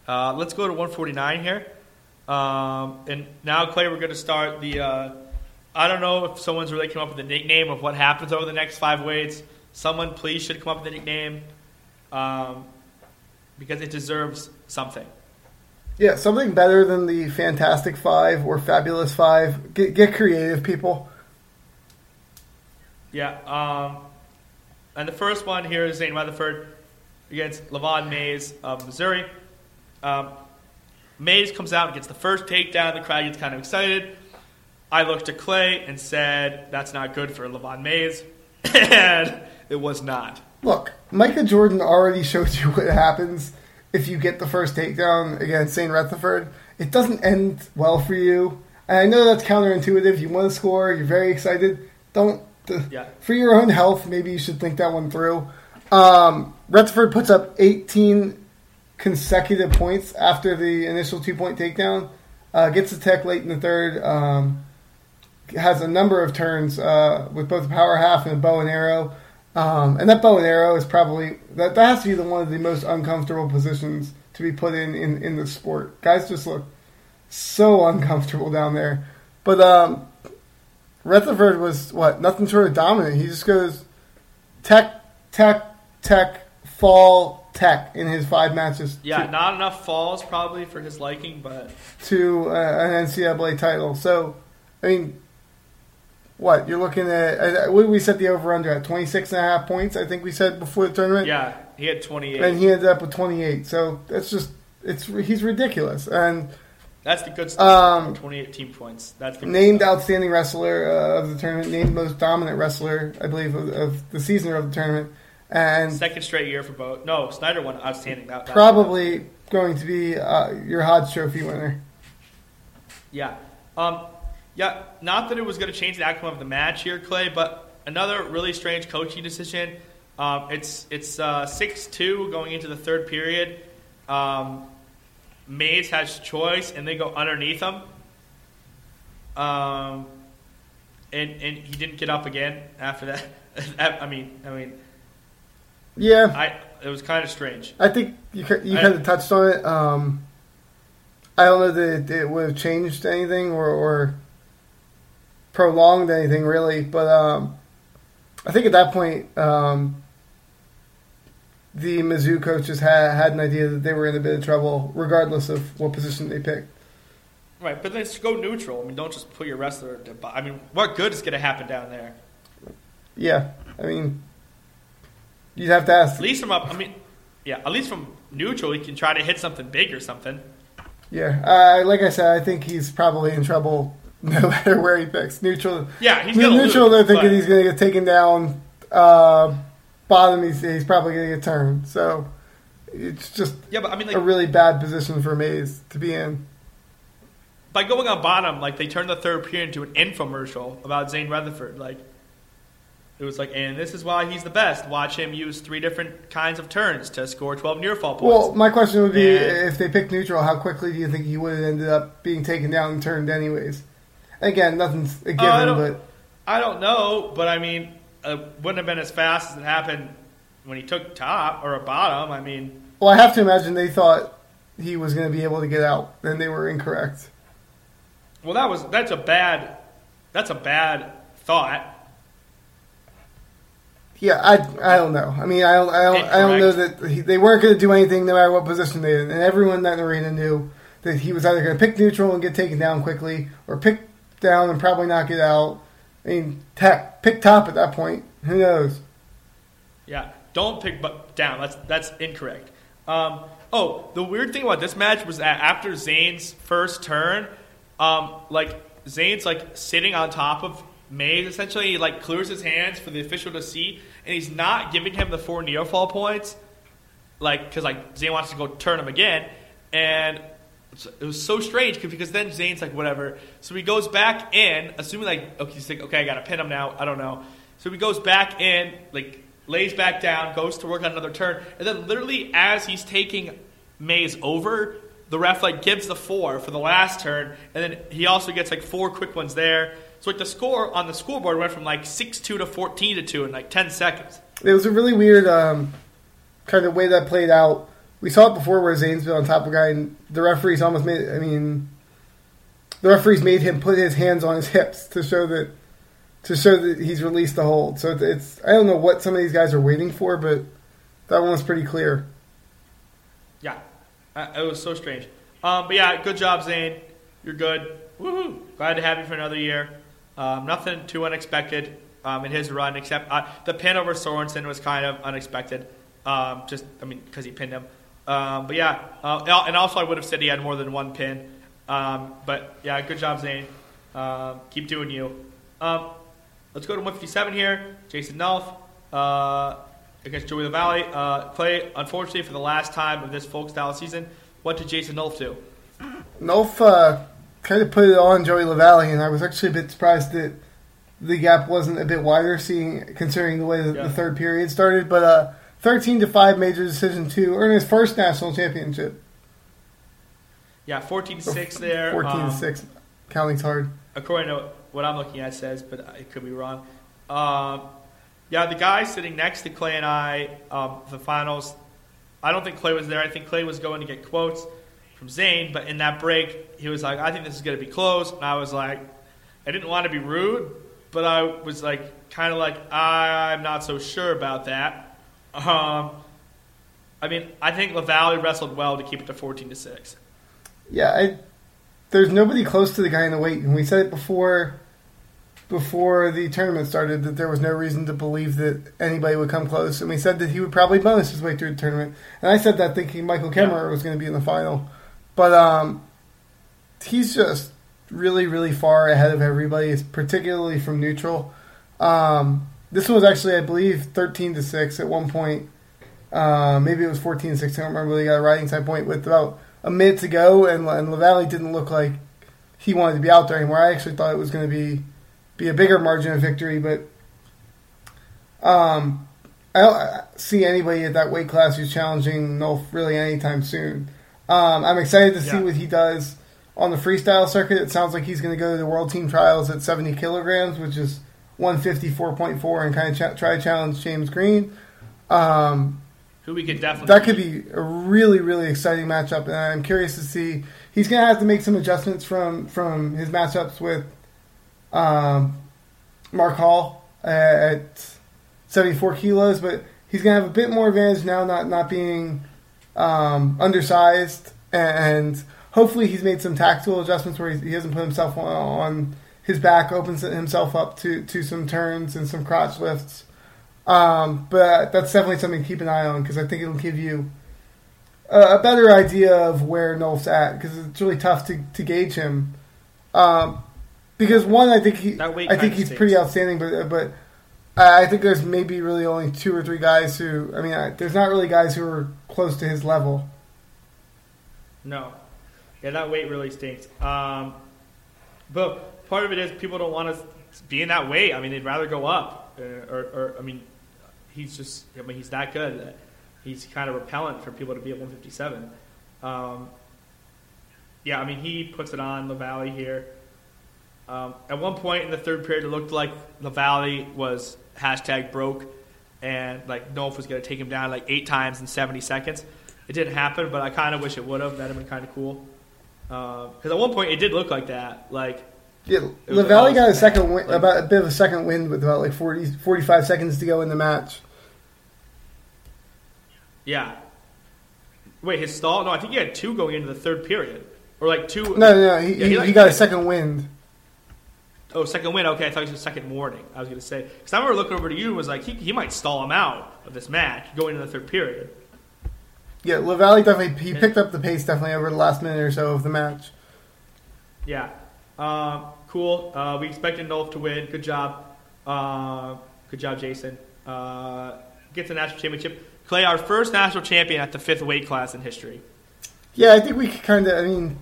Uh, let's go to 149 here. Um, and now, Clay, we're going to start the. Uh, I don't know if someone's really come up with a nickname of what happens over the next five weights. Someone, please, should come up with a nickname um, because it deserves something. Yeah, something better than the Fantastic Five or Fabulous Five. Get, get creative, people. Yeah. Um, and the first one here is Zain Retherford against Lavion Mayes of Missouri. Um, Mayes comes out and gets the first takedown. The crowd gets kind of excited. I looked at Clay and said, "That's not good for Lavion Mayes," *laughs* and it was not. Look, Micah Jordan already showed you what happens if you get the first takedown against Zain Retherford. It doesn't end well for you. And I know that's counterintuitive. You want to score, you're very excited. Don't, Yeah. for your own health, maybe you should think that one through. Um, Retherford puts up 18 consecutive points after the initial two point takedown. Uh, gets the tech late in the third. Um, has a number of turns uh, with both a power half and a bow and arrow. Um, and that bow and arrow is probably that, that has to be the one of the most uncomfortable positions to be put in, in in the sport. Guys just look so uncomfortable down there. But um, Retherford was what nothing short of dominant. He just goes tech, tech, tech, fall, tech in his five matches. Yeah, to- not enough falls probably for his liking, but to uh, an NCAA title. So, I mean, what you're looking at? What we set the over under at 26 and a half points? I think we said before the tournament. yeah, he had 28. And he ended up with 28. So that's just it's he's ridiculous. And That's the good stuff. Um, 28 team points. That's the named stuff. outstanding wrestler uh, of the tournament, named most dominant wrestler, I believe, of, of the season of the tournament, and Second straight year for both. No, Snyder won outstanding. That, that- probably going to be uh, your Hodge Trophy winner. Yeah. Um, yeah, not that it was going to change the outcome of the match here, Clay, but another really strange coaching decision. Um, it's it's uh, 6-2 going into the third period. Um, Mayes has choice, and they go underneath him. Um, and and he didn't get up again after that. *laughs* I mean, I mean, Yeah, I it was kind of strange. I think you you kind of touched on it. Um, I don't know that it, it would have changed anything, or, or prolonged anything really. But um, I think at that point, um, the Mizzou coaches had had an idea that they were in a bit of trouble, regardless of what position they picked. Right, but then just go neutral. I mean, don't just put your wrestler. To, I mean, what good is going to happen down there? Yeah, I mean, you'd have to ask. At least from up. I mean, yeah, at least from neutral, you can try to hit something big or something. Yeah, uh, like I said, I think he's probably in trouble *laughs* no matter where he picks. Neutral. Yeah, he's going neutral. lose, they're thinking but- he's going to get taken down. Uh, bottom, he's, he's probably going to get turned. So it's just Yeah, but I mean, like a really bad position for Mayes to be in. by going on bottom, like they turned the third period into an infomercial about Zain Retherford. Like it was like, and this is why he's the best. Watch him use three different kinds of turns to score twelve near fall points. Well, my question would be: And- if they picked neutral, how quickly do you think he would have ended up being taken down and turned, anyways? Again, nothing's a given, Uh, I don't- but I don't know, but I mean, it wouldn't have been as fast as it happened when he took top or a bottom. I mean, well, I have to imagine they thought he was going to be able to get out, and they were incorrect. well, that was that's a bad that's a bad thought. Yeah, I, I don't know. I mean, I don't I don't, I don't know that he, they weren't going to do anything no matter what position they in, and everyone in that arena knew that he was either going to pick neutral and get taken down quickly, or pick down and probably not get out. I mean, pick top at that point. Who knows? Yeah, don't pick down. That's that's incorrect. Um, oh, the weird thing about this match was that after Zain's first turn, um, like Zain's like sitting on top of Mayes. Essentially, he like clears his hands for the official to see, and he's not giving him the four near fall points, like because like Zain wants to go turn him again, and it was so strange because then Zain's like whatever. So he goes back in, assuming like okay, he's like okay, I gotta pin him now. I don't know. So he goes back in, like lays back down, goes to work on another turn, and then literally as he's taking Mayes over, the ref like gives the four for the last turn, and then he also gets like four quick ones there. So like the score on the scoreboard went from like six two to fourteen to two in like ten seconds. It was a really weird um, kind of way that played out. We saw it before where Zain's been on top of a guy, and the referees almost made. I mean, the referees made him put his hands on his hips to show that to show that he's released the hold. So it's, I don't know what some of these guys are waiting for, but that one was pretty clear. Yeah, uh, it was so strange. Um, but yeah, good job, Zain. You're good. Woohoo! Glad to have you for another year. Um, nothing too unexpected um, in his run, except uh, the pin over Sorensen was kind of unexpected. Um, just, I mean, because he pinned him. Um, but yeah, uh, and also I would have said he had more than one pin. Um, but yeah, good job, Zain. Um, keep doing you. Um, let's go to 157 here. Jason Nolf uh, against Joey Lavallee. Uh, Clay, unfortunately, for the last time of this folk style season, what did Jason Nolf do? Nolf uh, kind of put it on Joey Lavallee, and I was actually a bit surprised that the gap wasn't a bit wider, seeing considering the way that Yeah. the third period started. But uh, thirteen to five major decision to earn his first national championship. Yeah, 14 to 6 there. Fourteen Um, to six, counting's hard. according to what I'm looking at, it says, but it could be wrong. Um, yeah, the guy sitting next to Clay and I, um, the finals, I don't think Clay was there. I think Clay was going to get quotes from Zain, but in that break, he was like, I think this is going to be close. And I was like, I didn't want to be rude, but I was like, kind of like, I'm not so sure about that. Um, I mean, I think Lavallee wrestled well to keep it to 14 to 6. Yeah, I, there's nobody close to the guy in the weight, and we said it before. Before the tournament started, that there was no reason to believe that anybody would come close, and we said that he would probably bonus his way through the tournament. And I said that thinking Michael Kemmerer was going to be in the final, but um, he's just really, really far ahead of everybody, particularly from neutral. Um, this one was actually, I believe, thirteen to six at one point. Uh, maybe it was fourteen to six. I don't remember. They got a riding time point with about a minute to go, and, and Lavallee didn't look like he wanted to be out there anymore. I actually thought it was going to be be a bigger margin of victory, but um, I don't see anybody at that weight class who's challenging Nolf really anytime soon. Um, I'm excited to see what he does on the freestyle circuit. It sounds like he's going to go to the World Team Trials at 70 kilograms, which is 154.4, and kind of ch- try to challenge James Green. Um, Who we could definitely that could be a really, really exciting matchup, and I'm curious to see. He's going to have to make some adjustments from from his matchups with um, Mark Hall at 74 kilos, but he's going to have a bit more advantage now, not not being um, undersized, and hopefully he's made some tactical adjustments where he hasn't put himself on, on his back, opens himself up to, to some turns and some crotch lifts. Um, but that's definitely something to keep an eye on because I think it'll give you a, a better idea of where Nolf's at because it's really tough to, to gauge him. Um, because one, I think he, I think he's pretty outstanding, but but I think there's maybe really only two or three guys who, I mean, I, there's not really guys who are close to his level. No, yeah, that weight really stinks. Um, but part of it is people don't want to be in that weight. I mean, they'd rather go up, uh, or, or I mean, he's just, I mean, he's that good. He's kind of repellent for people to be at 157. Um, yeah, I mean, he puts it on the Valley here. Um, at one point in the third period, it looked like the Valley was hashtag broke, and like Nolf was going to take him down like eight times in 70 seconds. It didn't happen, but I kind of wish it would have. That'd have been kind of cool. Because uh, at one point it did look like that. Like yeah, Valley got a second win, like, about a bit of a second wind with about like 40, 45 seconds to go in the match. Yeah. Wait, his stall? No, I think he had two going into the third period, or like two. No, no, no he, yeah, he, he, he got a second wind. Oh, second win. Okay, I thought it was a second warning. I was going to say because I remember looking over to you and was like, he, he might stall him out of this match going into the third period. Yeah, Lavallee definitely he picked up the pace definitely over the last minute or so of the match. Yeah, uh, cool. Uh, we expected Nolf to win. Good job. Uh, good job, Jason. Uh, gets the national championship. Clay, our first national champion at the fifth weight class in history. Yeah, I think we kind of. I mean,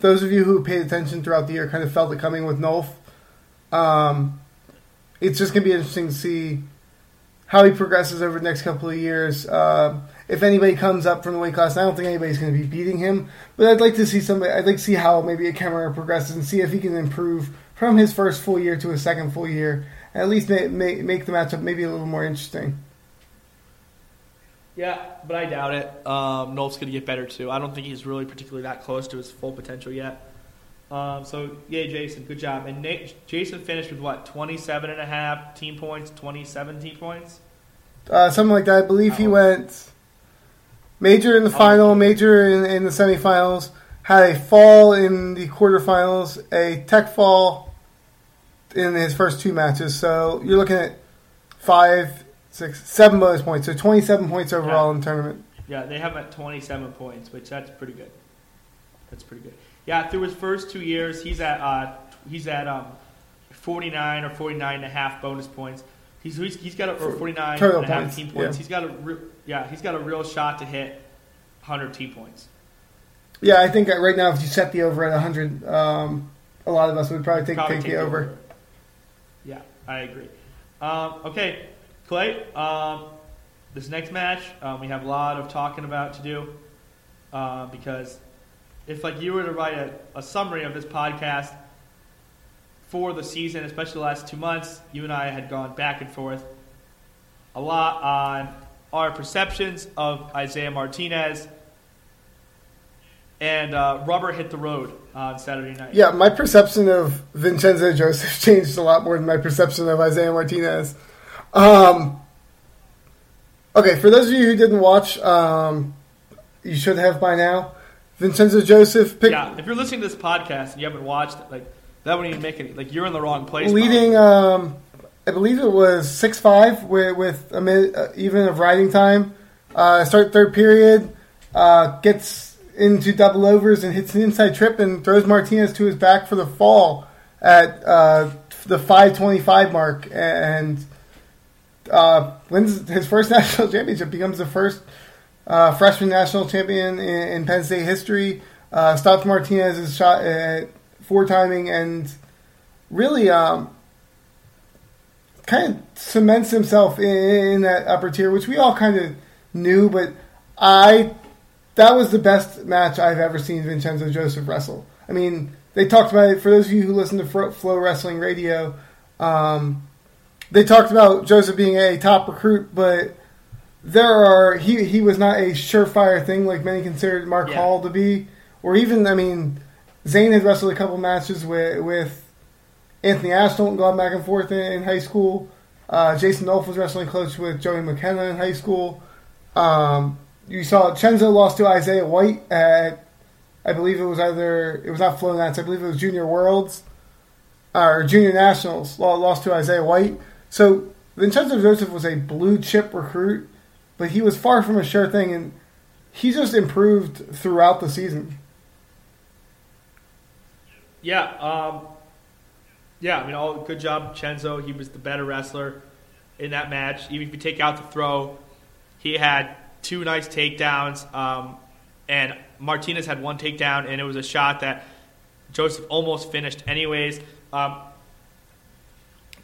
those of you who paid attention throughout the year kind of felt it coming with Nolf. Um, it's just going to be interesting to see how he progresses over the next couple of years. Uh, if anybody comes up from the weight class, I don't think anybody's going to be beating him. But I'd like to see somebody. I'd like to see how maybe a Kemmerer progresses and see if he can improve from his first full year to his second full year. And at least make, make, make the matchup maybe a little more interesting. Yeah, but I doubt it. Um, Nolf's going to get better too. I don't think he's really particularly that close to his full potential yet. Um, so, yeah, Jason. Good job. And Nate, Jason finished with what, 27 and a half team points, 27 team points? Uh, something like that. I believe he went major in the final, major in, in the semifinals, had a fall in the quarterfinals, a tech fall in his first two matches. So you're looking at five, six, seven bonus points. So 27 points overall yeah. in the tournament. Yeah, they have him at 27 points, which that's pretty good. That's pretty good. Yeah, through his first two years, he's at uh, he's at um, 49 or 49 and a half bonus points. He's he's, he's got a, or 49 and a half team points. Yeah. He's got a yeah, he's got a real shot to hit 100 T points. Yeah, I think right now if you set the over at 100, um, a lot of us would probably take, probably take, take the over. over. Yeah, I agree. Um, okay, Clay. Um, this next match, um, we have a lot of talking about to do uh, because if like you were to write a, a summary of this podcast for the season, especially the last two months, you and I had gone back and forth a lot on our perceptions of Isaiah Martinez and uh, rubber hit the road on Saturday night. Yeah, my perception of Vincenzo Joseph *laughs* changed a lot more than my perception of Isaiah Martinez. Um, okay, for those of you who didn't watch, um, you should have by now. Vincenzo Joseph. Picked, yeah, if you're listening to this podcast and you haven't watched like that wouldn't even make it. Like you're in the wrong place. Leading, um, I believe it was six five with, with a minute uh, even of riding time. Uh, start third period, uh, gets into double overs and hits an inside trip and throws Martinez to his back for the fall at uh, the 525 mark and uh, wins his first *laughs* national championship. Becomes the first uh, freshman national champion in, in Penn State history. Stops Martinez's shot at four timing and really um, kind of cements himself in, in, that upper tier, which we all kind of knew, but I that was the best match I've ever seen Vincenzo Joseph wrestle. I mean, they talked about it for those of you who listen to Flow Wrestling Radio. Um, they talked about Joseph being a top recruit, but there are he he was not a surefire thing like many considered Mark yeah. Hall to be, or even I mean, Zain had wrestled a couple matches with with Anthony Ashnault going back and forth in, in high school. Uh, Jason Nolf was wrestling coach with Joey McKenna in high school. Um, you saw Chenzo lost to Isaiah White at, I believe it was either it was not Flow Nats. I believe it was Junior Worlds or Junior Nationals. Lost to Isaiah White. So Vincenzo Joseph was a blue chip recruit, but he was far from a sure thing, and he just improved throughout the season. Yeah, um, yeah. I mean, all good job, Chenzo. He was the better wrestler in that match. Even if you take out the throw, he had two nice takedowns, um, and Martinez had one takedown, and it was a shot that Joseph almost finished anyways. Um,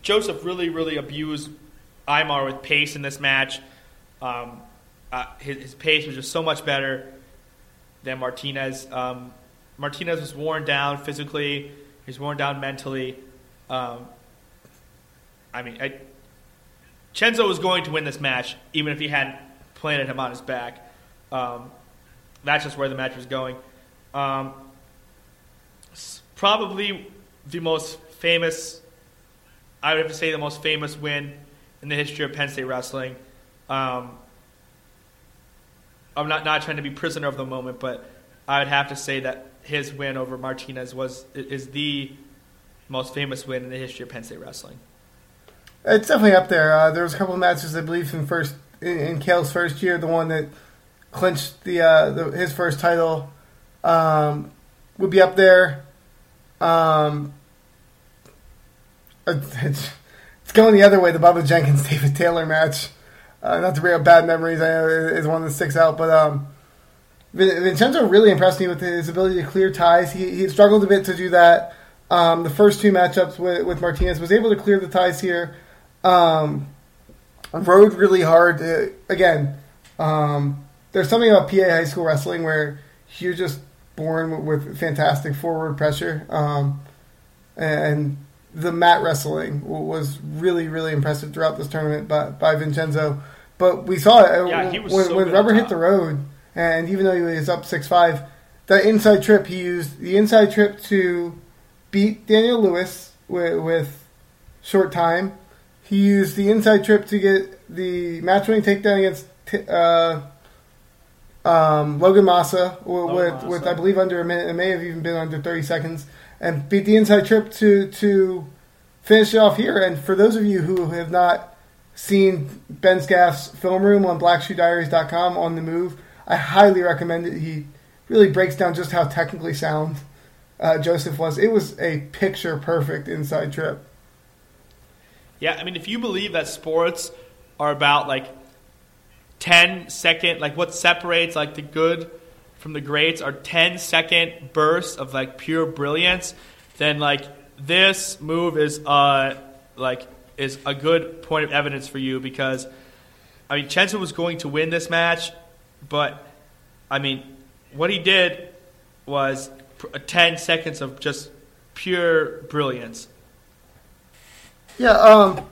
Joseph really, really abused Imar with pace in this match. Um, uh, his, his, pace was just so much better than Martinez. Um, Martinez was worn down physically. He was worn down mentally. Um, I mean, I, Chenzo was going to win this match, even if he hadn't planted him on his back. Um, that's just where the match was going. Um, probably the most famous, I would have to say, the most famous win in the history of Penn State wrestling. Um, I'm not not trying to be prisoner of the moment, but I would have to say that his win over Martinez was is the most famous win in the history of Penn State wrestling. It's definitely up there. Uh, there was a couple of matches, I believe, in first in, in Cael's first year, the one that clinched the, uh, the his first title um, would be up there. Um, *laughs* it's, it's going the other way. The Bubba Jenkins *laughs* David Taylor match. Uh, not to bring up bad memories, I know is one that sticks out, but um, Vincenzo really impressed me with his ability to clear ties. He, he struggled a bit to do that. Um, the first two matchups with, with Martinez was able to clear the ties here. Um, rode really hard. Uh, again, um, there's something about PA high school wrestling where you're just born with fantastic forward pressure. Um, and the mat wrestling was really, really impressive throughout this tournament by, by Vincenzo. But we saw it uh, yeah, when, so when rubber hit the road, and even though he was up six five, that inside trip he used the inside trip to beat Daniel Lewis with, with short time. He used the inside trip to get the match winning takedown against uh, um, Logan Massa with, Massa. with I believe under a minute. It may have even been under thirty seconds and beat the inside trip to to finish it off here. And for those of you who have not seen Ben Scaff's film room on BlackShoeDiaries.com on the move, I highly recommend it. He really breaks down just how technically sound uh, Joseph was. It was a picture perfect inside trip. Yeah, I mean, if you believe that sports are about like 10 second, like what separates like the good from the greats are 10 second bursts of like pure brilliance, then like this move is uh like is a good point of evidence for you because I mean Chenzo was going to win this match, but I mean what he did was 10 seconds of just pure brilliance. Yeah, um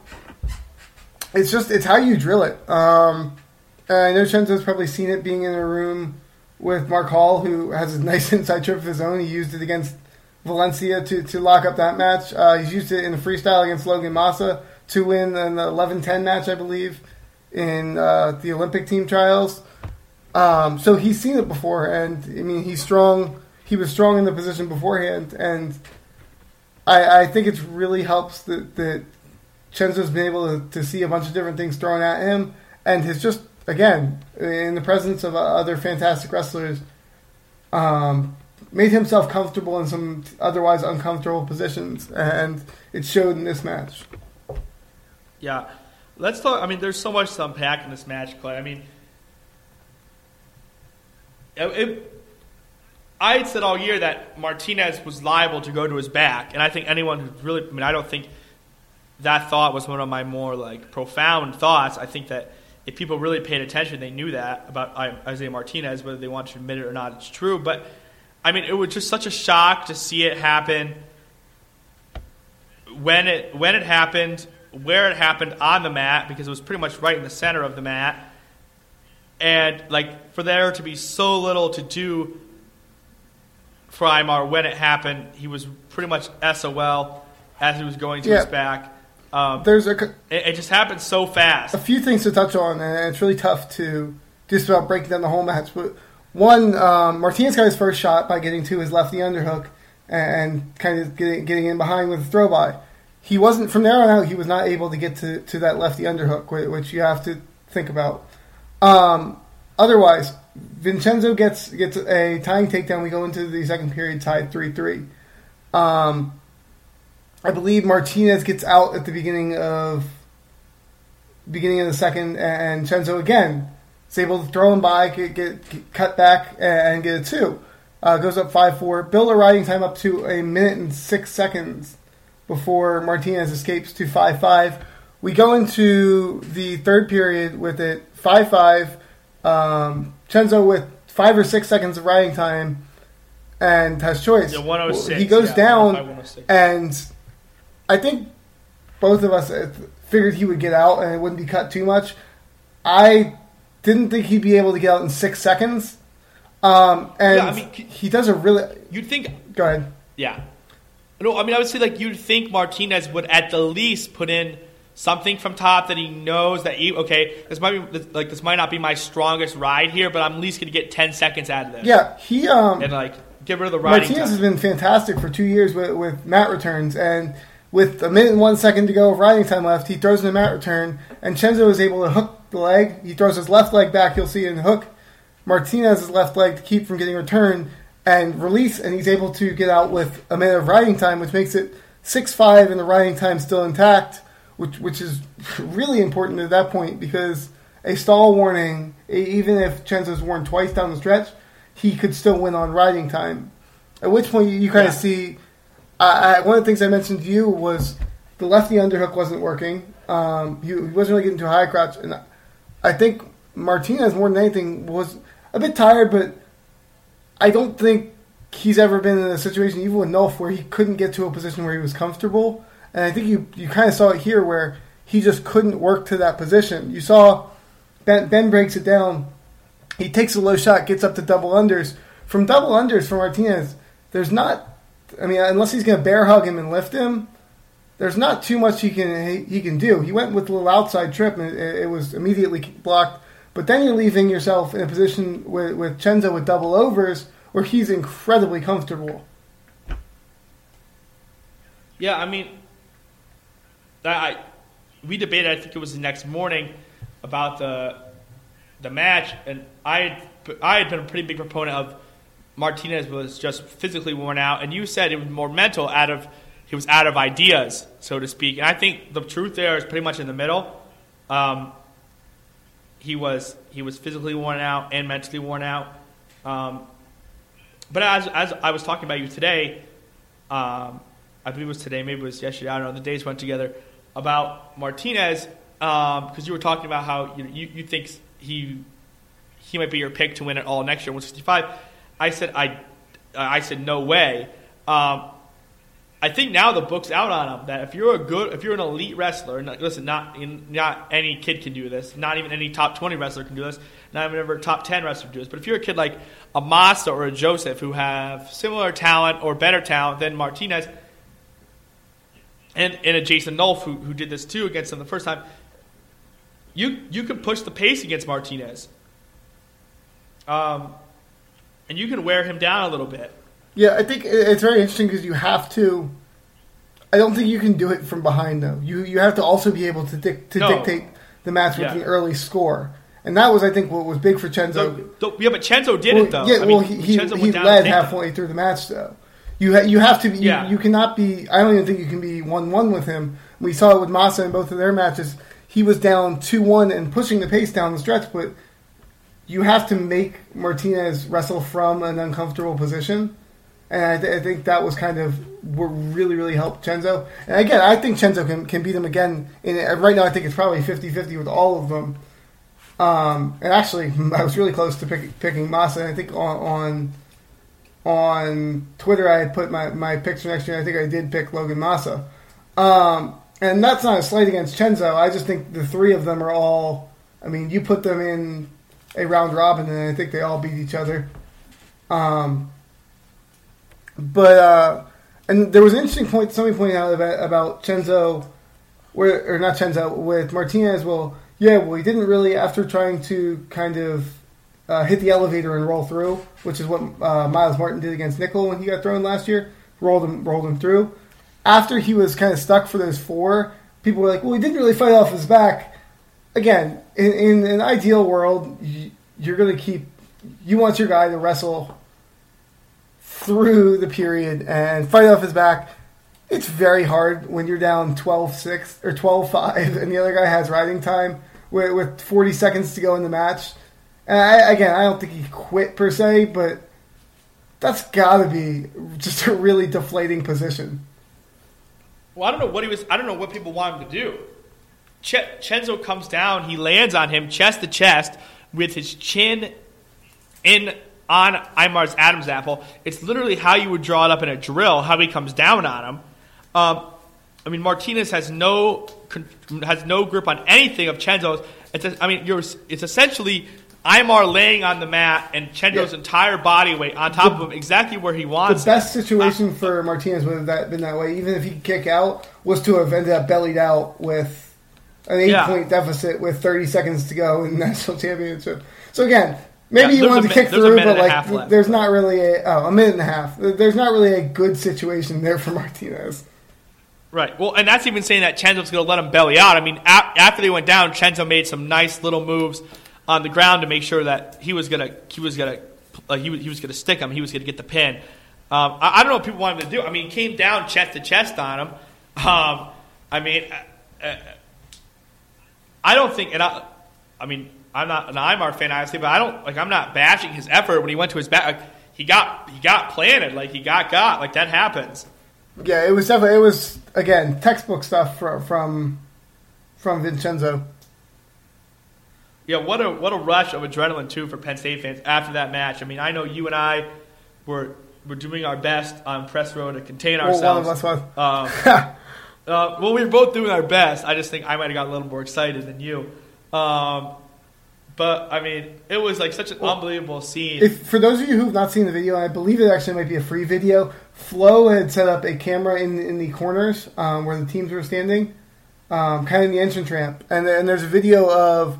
it's just it's how you drill it. Um I know Chenzo's probably seen it being in a room with Mark Hall, who has a nice *laughs* inside trip of his own. He used it against Valencia to, to lock up that match. Uh, he's used it in the freestyle against Logan Massa to win an 11-10 match, I believe, in uh, the Olympic team trials. Um, so he's seen it before, and I mean he's strong. He was strong in the position beforehand, and I, I think it really helps that, that Chenzo's been able to, to see a bunch of different things thrown at him, and has just again, in the presence of other fantastic wrestlers, um, made himself comfortable in some otherwise uncomfortable positions, and it showed in this match. Yeah, let's talk. I mean, there's so much to unpack in this match, Clay. I mean, it, it, I had said all year that Martinez was liable to go to his back, and I think anyone who really, I mean, I don't think that thought was one of my more like profound thoughts. I think that if people really paid attention, they knew that about Isaiah Martinez, whether they want to admit it or not, it's true. But I mean, it was just such a shock to see it happen when it when it happened, where it happened on the mat, because it was pretty much right in the center of the mat, and like for there to be so little to do for Imar when it happened, he was pretty much SOL. as he was going to Yeah. his back. Um, There's a, it, it just happened so fast. a few things to touch on, and it's really tough to just about break down the whole match. But one, um, Martinez got his first shot by getting to his lefty underhook and kind of getting, getting in behind with a throw by. He wasn't from there on out. He was not able to get to, to that lefty underhook, which you have to think about. Um, otherwise, Vincenzo gets gets a tying takedown. We go into the second period tied three three. Um, I believe Martinez gets out at the beginning of beginning of the second, and Chenzo again is able to throw him by, get, get, get cut back, and get a two. Uh, goes up five four. Build a riding time up to a minute and six seconds before Martinez escapes to five five. We go into the third period with it five five. Um, Chenzo with five or six seconds of riding time and has choice. Yeah, 106, He goes yeah, down 106. and I think both of us uh, figured he would get out and it wouldn't be cut too much. I didn't think he'd be able to get out in six seconds. Um, and Yeah, I mean, he does a really. You'd think Go ahead. Yeah. No, I mean, I would say like you'd think Martinez would at the least put in something from top that he knows that he okay. This might be like this might not be my strongest ride here, but I'm at least going to get ten seconds out of this. Yeah, he. Um, and like get rid of the riding Martinez has been fantastic for two years with, with mat returns, and with a minute and one second to go of riding time left, he throws in a mat return, and Chenzo is able to hook the leg. He throws his left leg back, you'll see the hook. Martinez's left leg to keep from getting returned and release, and he's able to get out with a minute of riding time, which makes it six five, and the riding time still intact, which which is really important at that point because a stall warning, even if Chenzo's warned twice down the stretch, he could still win on riding time. At which point you, you kind Yeah. of see. I, I, one of the things I mentioned to you was the lefty underhook wasn't working. Um, he, he wasn't really getting to a high crouch, and I- I think Martinez more than anything was a bit tired, but I don't think he's ever been in a situation, even with Nolf, where he couldn't get to a position where he was comfortable. And I think you you kind of saw it here, where he just couldn't work to that position. You saw Ben, ben breaks it down. He takes a low shot, gets up to double unders. From double unders for Martinez, there's not. I mean, unless he's going to bear hug him and lift him, there's not too much he can he, he can do. He went with a little outside trip, and it, it was immediately blocked. But then you're leaving yourself in a position with, with Chenzo with double overs, where he's incredibly comfortable. Yeah, I mean, I, we debated. I think it was the next morning about the the match, and I I had been a pretty big proponent of Martinez was just physically worn out, and you said it was more mental. Out of he was out of ideas, so to speak. And I think the truth there is pretty much in the middle. Um, he was he was physically worn out and mentally worn out. Um, but as as I was talking about you today, um, I believe it was today, maybe it was yesterday. I don't know. The days went together about Martinez because you were talking about how you, you you think he he might be your pick to win it all next year, 165. I said I I said no way. Um, I think now the book's out on him that if you're a good, if you're an elite wrestler, listen, not not any kid can do this, not even any top 20 wrestler can do this, not even ever top 10 wrestler can do this. But if you're a kid like a Massa or a Joseph who have similar talent or better talent than Martinez, and, and a Jason Nolf who, who did this too against him the first time, you you can push the pace against Martinez. Um, and you can wear him down a little bit. Yeah, I think it's very interesting because you have to. I don't think you can do it from behind though. You you have to also be able to dic- to No. dictate the match with Yeah. an early score, and that was I think what was big for Chenzo. So, so- yeah, but Chenzo did well, it though. Yeah, I mean, well he he, he led halfway through the match though. You ha- you have to be. You, Yeah. you cannot be. I don't even think you can be one one with him. We saw it with Massa in both of their matches. He was down two one and pushing the pace down the stretch, but you have to make Martinez wrestle from an uncomfortable position. And I, th- I think that was kind of what really, really helped Chenzo. And again, I think Chenzo can, can beat him again. In, uh, right now, I think it's probably 50 50 with all of them. Um, and actually, *laughs* I was really close to pick, picking Massa. I think on, on on Twitter, I had put my, my picture next year. I think I did pick Logan Massa. Um, and that's not a slight against Chenzo. I just think the three of them are all. I mean, you put them in a round robin, and I think they all beat each other. Um, but uh, and there was an interesting point somebody pointed out about, about Chenzo, where or not Chenzo with Martinez. Well, yeah, well he didn't really after trying to kind of uh, hit the elevator and roll through, which is what uh, Myles Martin did against Nickal when he got thrown last year. Rolled him, rolled him through. After he was kind of stuck for those four, people were like, "Well, he didn't really fight off his back." Again, in, in an ideal world, you're going to keep. You want your guy to wrestle through the period and fight off his back. It's very hard when you're down 12-6 or 12-5 and the other guy has riding time with, with 40 seconds to go in the match. I, again, I don't think he quit per se, but that's got to be just a really deflating position. Well, I don't know what he was. I don't know what people want him to do. Ch- Chenzo comes down. He lands on him chest to chest with his chin in on Imar's Adam's apple. It's literally how you would draw it up in a drill. How he comes down on him. Um, I mean, Martinez has no has no grip on anything of Chenzo's. It's a, I mean, it's essentially Imar laying on the mat and Chenzo's yeah. entire body weight on top the, of him, exactly where he wants. The best situation uh, for Martinez would have that been that way, even if he could kick out, was to have ended up bellied out with an eight yeah. point deficit with 30 seconds to go in the *laughs* national championship. So again, maybe yeah, you wanted to kick through, but like there's not really a oh a minute and a half. There's not really a good situation there for *laughs* Martinez. Right. Well, and that's even saying that Chenzo's going to let him belly out. I mean, after they went down, Chenzo made some nice little moves on the ground to make sure that he was gonna he was gonna uh, he, was, he was gonna stick him. He was gonna get the pin. Um, I, I, don't know what people wanted to do. I mean, he came down chest to chest on him. Um, I mean, uh, uh, I don't think, and I, I mean, I'm not an Imar fan, obviously, but I don't like. I'm not bashing his effort when he went to his back. Like, he got he got planted, like he got got, like that happens. Yeah, it was definitely it was again textbook stuff from from, from Vincenzo. Yeah, what a what a rush of adrenaline too for Penn State fans after that match. I mean, I know you and I were were doing our best on press row to contain ourselves. Well, one of us was. Um, *laughs* uh, well, we were both doing our best. I just think I might have got a little more excited than you. Um, but I mean, it was like such an well, unbelievable scene. If, for those of you who've not seen the video, I believe it actually might be a free video. Flo had set up a camera in in the corners um, where the teams were standing, um, kind of in the entrance ramp, and, and there's a video of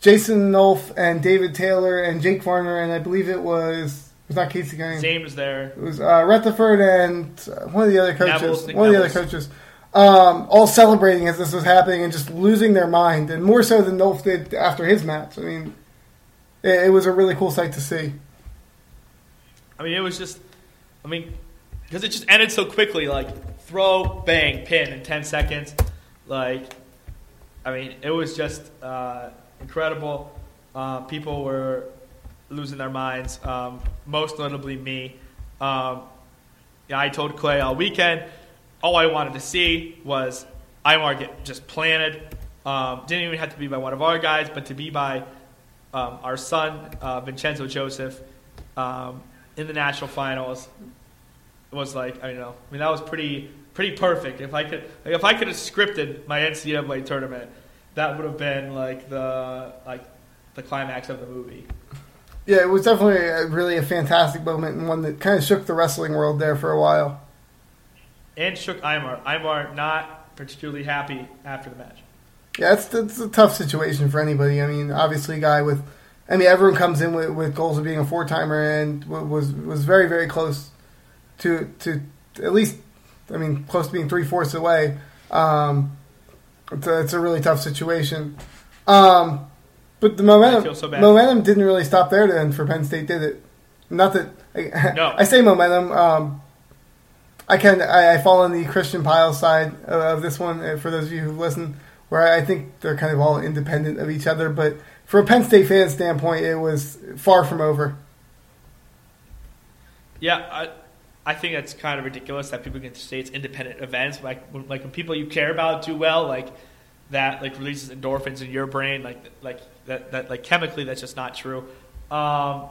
Jason Nolf and David Taylor and Jake Varner, and I believe it was it was not Casey Gang. James there. It was uh, Retherford and uh, one of the other coaches. one of the other coaches. Um, all celebrating as this was happening and just losing their mind, and more so than Nolf did after his match. I mean, it, it was a really cool sight to see. I mean, it was just, I mean, because it just ended so quickly. Like throw, bang, pin in ten seconds. Like, I mean, it was just. Uh, incredible. Uh, people were losing their minds, um, most notably me. Um, yeah, I told Clay all weekend, all I wanted to see was Imar get just planted. Um, didn't even have to be by one of our guys, but to be by um, our son, uh, Vincenzo Joseph, um, in the national finals was like I don't know. I mean, that was pretty pretty perfect. If I could, like, if I could have scripted my NCAA tournament that would have been like the like the climax of the movie. Yeah, it was definitely a, really a fantastic moment and one that kind of shook the wrestling world there for a while. And shook Imar. Imar not particularly happy after the match. Yeah, it's, it's a tough situation for anybody. I mean, obviously, a guy with, I mean, everyone comes in with, with goals of being a four timer and was was very very close to to at least, I mean, close to being three fourths away. Um, it's a, it's a really tough situation. Um, but the momentum so momentum didn't really stop there then for Penn State, did it? Not that I, no. *laughs* I say momentum. Um, I can I, I, fall on the Christian Pyle side of, of this one uh, for those of you who listen, where I think they're kind of all independent of each other. But from a Penn State fan standpoint, it was far from over. Yeah, I, I think that's kind of ridiculous that people can say it's independent events. Like when, like when people you care about do well, like that like releases endorphins in your brain, like like that, that like chemically that's just not true. Um,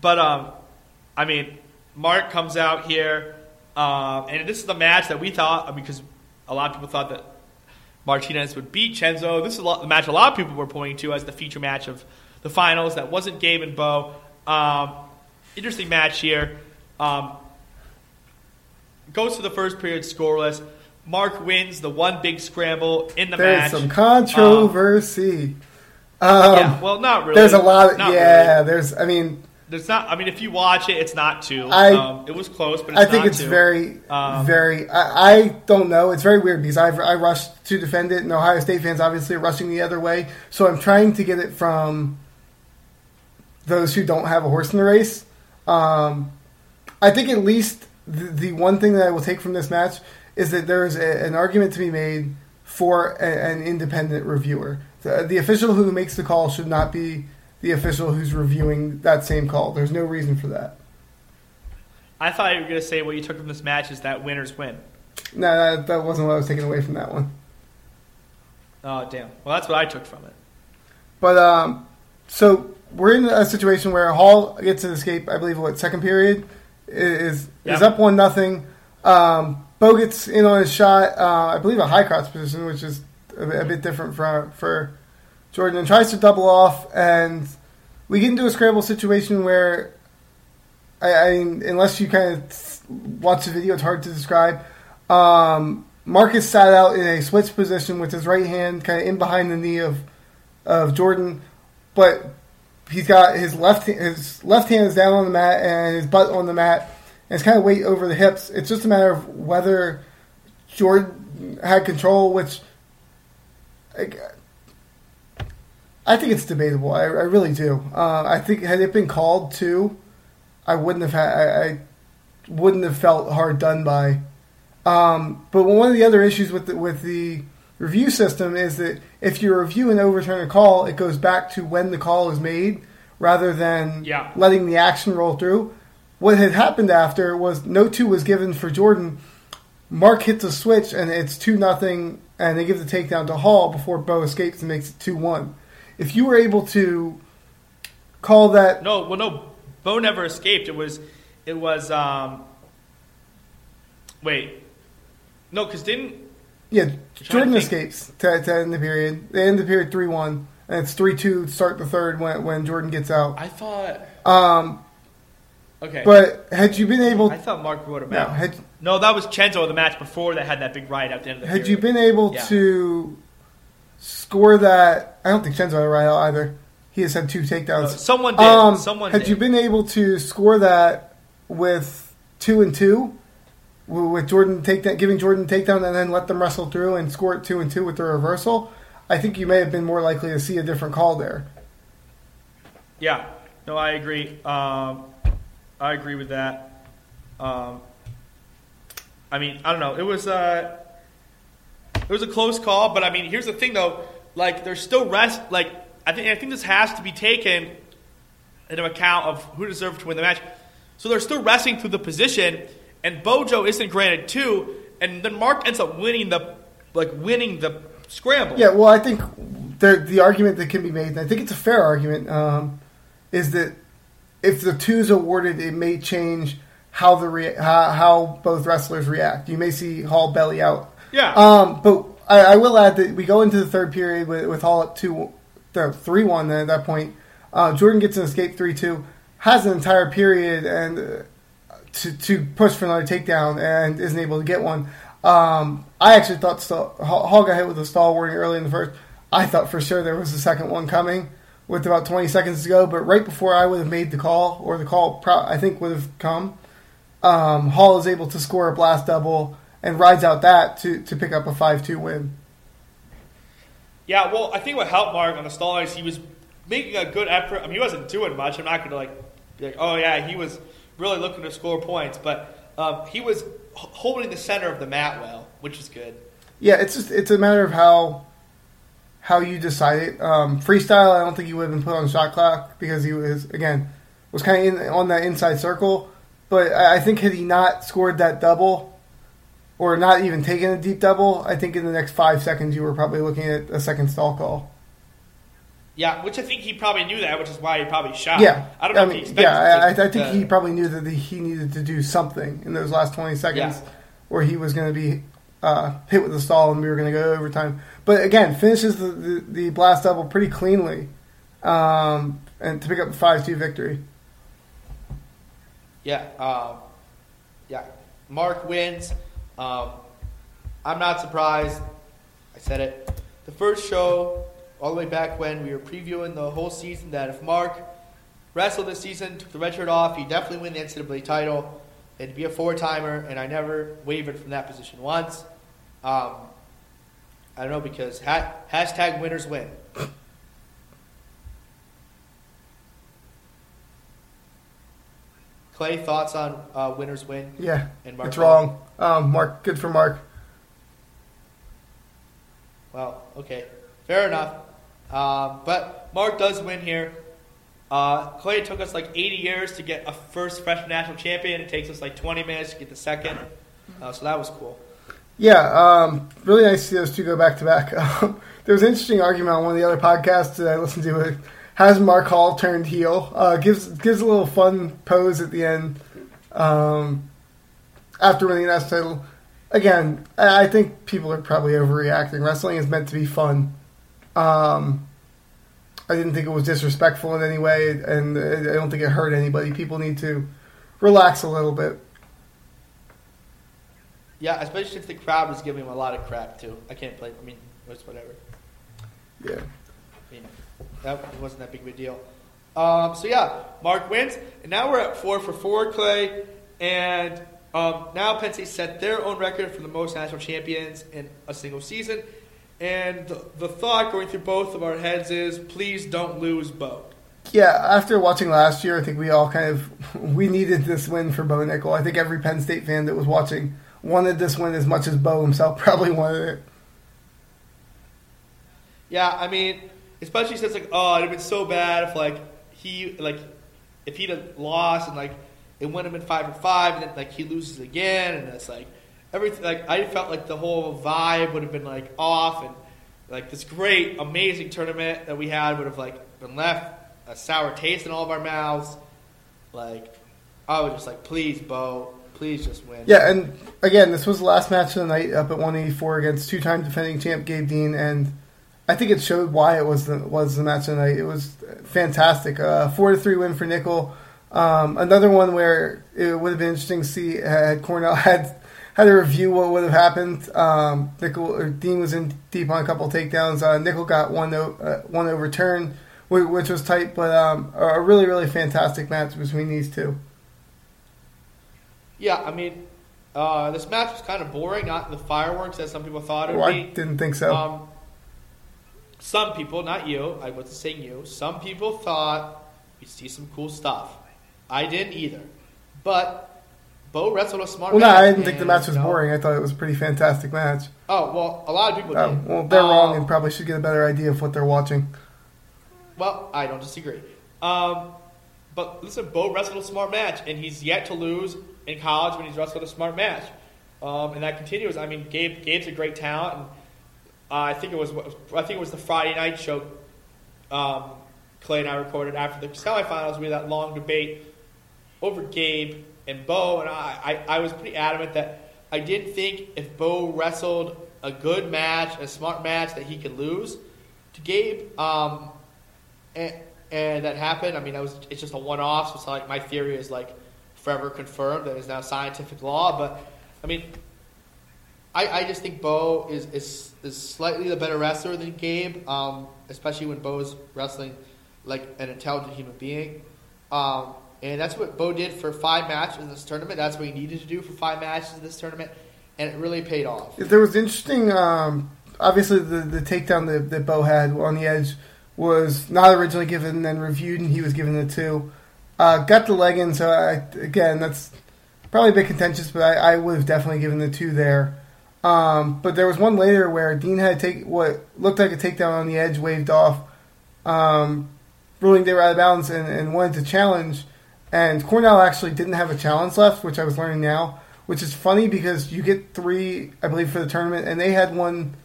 but um, I mean, Mark comes out here, um, and this is the match that we thought because a lot of people thought that Martinez would beat Chenzo. This is lot, the match a lot of people were pointing to as the feature match of the finals. That wasn't Gabe and Bo. Um, interesting match here. Um, goes to the first period scoreless. Mark wins the one big scramble in the There's match. some controversy. Um, yeah, well, not really. there's a lot. Of, yeah, really. there's. I mean, There's not. I mean, if you watch it, it's not two. I- um, it was close, but it's I think it's two. very, Um, very. I, I don't know. It's very weird because I've, I rushed to defend it, and Ohio State fans obviously are rushing the other way. So I'm trying to get it from those who don't have a horse in the race. Um, I think at least the, the one thing that I will take from this match is that there is a, an argument to be made for a, an independent reviewer. The, the official who makes the call should not be the official who's reviewing that same call. There's no reason for that. I thought you were going to say what you took from this match is that winners win. No, that, that wasn't what I was taking away from that one. Oh, damn. Well, that's what I took from it. But um, so we're in a situation where Hall gets an escape. I believe what second period is is up one nothing. Um, Bo gets in on his shot. Uh, I believe a high cross position, which is a, bit- a bit different for for Jordan, and tries to double off. And we get into a scramble situation where I, I mean, unless you kind of watch the video, it's hard to describe. Um, Marcus sat out in a switch position with his right hand kind of in behind the knee of of Jordan, but he's got his left his left hand is down on the mat and his butt on the mat, and it's kind of weight over the hips. It's just a matter of whether Jordan had control, which like, I think it's debatable. I, I really do. Uh, I think had it been called too, I wouldn't have had. I, I wouldn't have felt hard done by. Um, but one of the other issues with the, with the review system is that if you review and overturn a call, it goes back to when the call is made rather than Yeah. letting the action roll through. What had happened after was no two was given for Jordan. Mark hits a switch and it's two nothing, and they give the takedown to Hall before Bo escapes and makes it two one. If you were able to call that No, well, no. Bo never escaped. It was, it was. um Wait, no, because didn't Yeah, Jordan think. escapes to, to end the period. They end the period three one, and it's three two to start the third when when Jordan gets out. I thought? Um, Okay, but had you been able, I thought Mark rode him no, out. had No, that was Chenzo the match before that had that big ride at the end of the had you been able Yeah. to score that, I don't think Chenzo had a right out either. He has had two No, takedowns. someone did. Um, someone had did. you been able to score that with two and two, w- with Jordan take that, giving Jordan takedown, and then let them wrestle through and score it two and two with the reversal? I think you may have been more likely to see a different call there. Yeah, no, I agree. Um, I agree with that. Um, I mean, I don't know. It was uh, it was a close call, but I mean, here's the thing though. Like, there's still rest. Like, I think I think this has to be taken into account of who deserved to win the match. So they're still wrestling through the position, and Bojo isn't granted two, and then Mark ends up winning the like winning the scramble. Yeah, well, I think the the argument that can be made, and I think it's a fair argument, um, is that if the two's awarded, it may change how the rea- how, how both wrestlers react. You may see Hall belly out. Yeah. Um, but I, I will add that we go into the third period with, with Hall up two, three one. At that point, uh, Jordan gets an escape three two, has an entire period and. To, to push for another takedown and isn't able to get one. Um, I actually thought Hall got hit with a stall warning early in the first. I thought for sure there was a second one coming with about 20 seconds to go, but right before I would have made the call, or the call pro- I think would have come, um, Hall is able to score a blast double and rides out that to, to pick up a 5 2 win. Yeah, well, I think what helped Mark on the stall is he was making a good effort. I mean, he wasn't doing much. I'm not going to like be like, oh yeah, he was really looking to score points, but um, he was holding the center of the mat well, which is good. Yeah, it's just it's a matter of how how you decide it. Um, freestyle, I don't think he would have been put on shot clock because he was again was kind of in, on that inside circle. But I, I think had he not scored that double or not even taken a deep double, I think in the next five seconds you were probably looking at a second stall call. Yeah, which I think he probably knew that, which is why he probably shot. Yeah, I don't know if he mean, expected. yeah, I, I, I think to- he probably knew that he needed to do something in those last twenty seconds, Yeah. or he was going to be uh, hit with the stall and we were going to go overtime. But again, finishes the, the, the blast double pretty cleanly, um, and to pick up a five two victory. Yeah, um, yeah. Mark wins. Um, I'm not surprised. I said it. The first show, all the way back when we were previewing the whole season, that if Mark wrestled this season, took the red shirt off, he'd definitely win the NCAA title. It'd be a four timer, and I never wavered from that position once. Um, I don't know because ha- hashtag winners win. Clay, thoughts on uh, winners win? Yeah, And Mark it's wrong. Um, Mark, good for Mark. Well, okay, fair enough. Um, but Mark does win here. Uh, Clay took us like 80 years to get a first freshman national champion. It takes us like 20 minutes to get the second. Uh, so that was cool. Yeah, um, really nice to see those two go back to back. *laughs* There was an interesting argument on one of the other podcasts that I listened to. Has Mark Hall turned heel? Uh, gives gives a little fun pose at the end um, after winning the national title. Again, I think people are probably overreacting. Wrestling is meant to be fun. Um, I didn't think it was disrespectful in any way, and I don't think it hurt anybody. People need to relax a little bit. Yeah, especially since the crowd was giving him a lot of crap too. I can't play. I mean, it was whatever. Yeah. I mean, that wasn't that big of a deal. Um, so yeah, Mark wins, and now we're at four for four, Clay, and um, now Penn State set their own record for the most national champions in a single season. And the, thought going through both of our heads is, please don't lose Bo. Yeah, after watching last year, I think we all kind of we needed this win for Bo Nickal. I think every Penn State fan that was watching wanted this win as much as Bo himself *laughs* probably wanted it. Yeah, I mean, especially since like, oh, it'd have been so bad if like he like if he'd have lost and like it wouldn't have been five for five, and then like he loses again, and it's like everything. Like I felt like the whole vibe would have been like off, and like this great, amazing tournament that we had would have like been left a sour taste in all of our mouths. Like I was just like, please, Bo, please just win. Yeah, and again, this was the last match of the night up at 184 against two-time defending champ Gabe Dean, and I think it showed why it was the was the match of the night. It was fantastic. Uh, four to three win for Nickal. Um, another one where it would have been interesting to see had Cornell *laughs* had had to review what would have happened. Um, Nickal or Dean was in deep on a couple takedowns. Uh, Nickal got one uh, one overturned, whi- which was tight, but um, a really really fantastic match between these two. Yeah, I mean, uh, this match was kind of boring, not the fireworks as some people thought it would Well, be. I didn't think so. Um, some people, not you, I wasn't saying you, some people thought we'd see some cool stuff. I didn't either. But Bo wrestled a smart well, no. I didn't think the match was know- boring. I thought it was a pretty fantastic match. Oh, well, a lot of people Oh, did. well, they're wrong Um, and probably should get a better idea of what they're watching. Well, I don't disagree. Um, but listen, Bo wrestled a smart match, and he's yet to lose in college when he's wrestled a smart match. Um, and that continues. I mean, Gabe Gabe's a great talent, and uh, I think it was I think it was the Friday night show. Um, Clay and I recorded after the semifinals. We had that long debate over Gabe and Bo, and I, I, I was pretty adamant that I didn't think if Bo wrestled a good match, a smart match, that he could lose to Gabe. Um, and, and that happened. I mean, that was it's just a one-off. So it's like my theory is like forever confirmed. That is now scientific law. But I mean, I, I just think Bo is, is is slightly the better wrestler than Gabe, um, especially when Bo is wrestling like an intelligent human being. Um, and that's what Bo did for five matches in this tournament. That's what he needed to do for five matches in this tournament, and it really paid off. There was interesting. Um, obviously, the the takedown that, that Bo had on the edge was not originally given, and then reviewed, and he was given the two. Uh, got the leg in, so I, again, that's probably a bit contentious, but I, I would have definitely given the two there. Um, but there was one later where Dean had take what looked like a takedown on the edge, waved off, um, ruling they were out of bounds, and, and wanted to challenge. And Cornell actually didn't have a challenge left, which I was learning now, which is funny because you get three, I believe, for the tournament, and they had one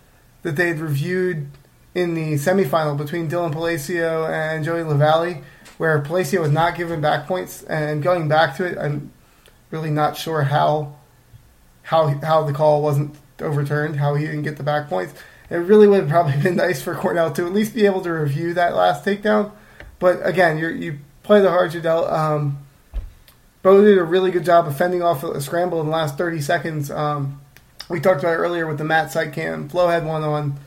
that they had reviewed in the semifinal between Dylan Palacio and Joey Lavallee, where Palacio was not given back points. And going back to it, I'm really not sure how how how the call wasn't overturned, how he didn't get the back points. It really would have probably *laughs* been nice for Cornell to at least be able to review that last takedown. But again, you you play the hard you dealt. Um, Bo did a really good job of fending off a scramble in the last 30 seconds. Um, we talked about earlier with the mat side cam. Flo had one on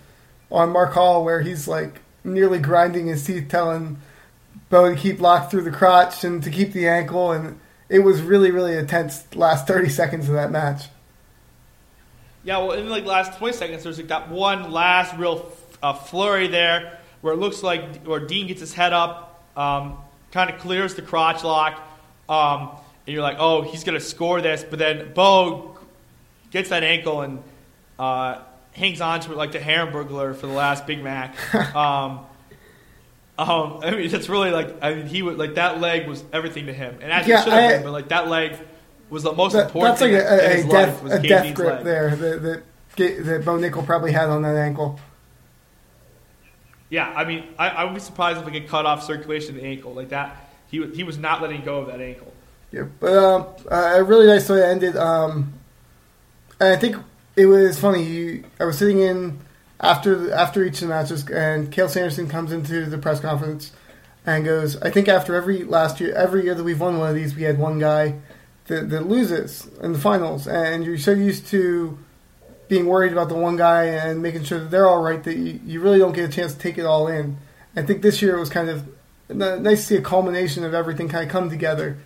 on Mark Hall where he's like nearly grinding his teeth, telling Bo to keep locked through the crotch and to keep the ankle, and it was really, really a tense last 30 seconds of that match. Yeah, well, in like last 20 seconds, there's like that one last real uh, flurry there where it looks like where Dean gets his head up, um, kind of clears the crotch lock, um, and you're like, oh, he's gonna score this, but then Bo gets that ankle and uh, hangs on to it like the Hamburglar for the last Big Mac. *laughs* um, um, I mean, it's really like I mean, he would, like that leg was everything to him, and as Yeah, it should have I- been, but like that leg was the most That- important that's like a, a, a life death, was a death grip leg. there that, that, that Bo Nickal probably had on that ankle. Yeah, I mean, I, I would be surprised if it get cut off circulation in the ankle like that. He he was not letting go of that ankle. Yeah, but um, a really nice way it ended. Um, and I think it was funny. You, I was sitting in after after each of the matches, and Cael Sanderson comes into the press conference and goes, "I think after every last year, every year that we've won one of these, we had one guy that, that loses in the finals, and you're so used to." Being worried about the one guy and making sure that they're all right, that you, you really don't get a chance to take it all in. I think this year it was kind of nice to see a culmination of everything kind of come together.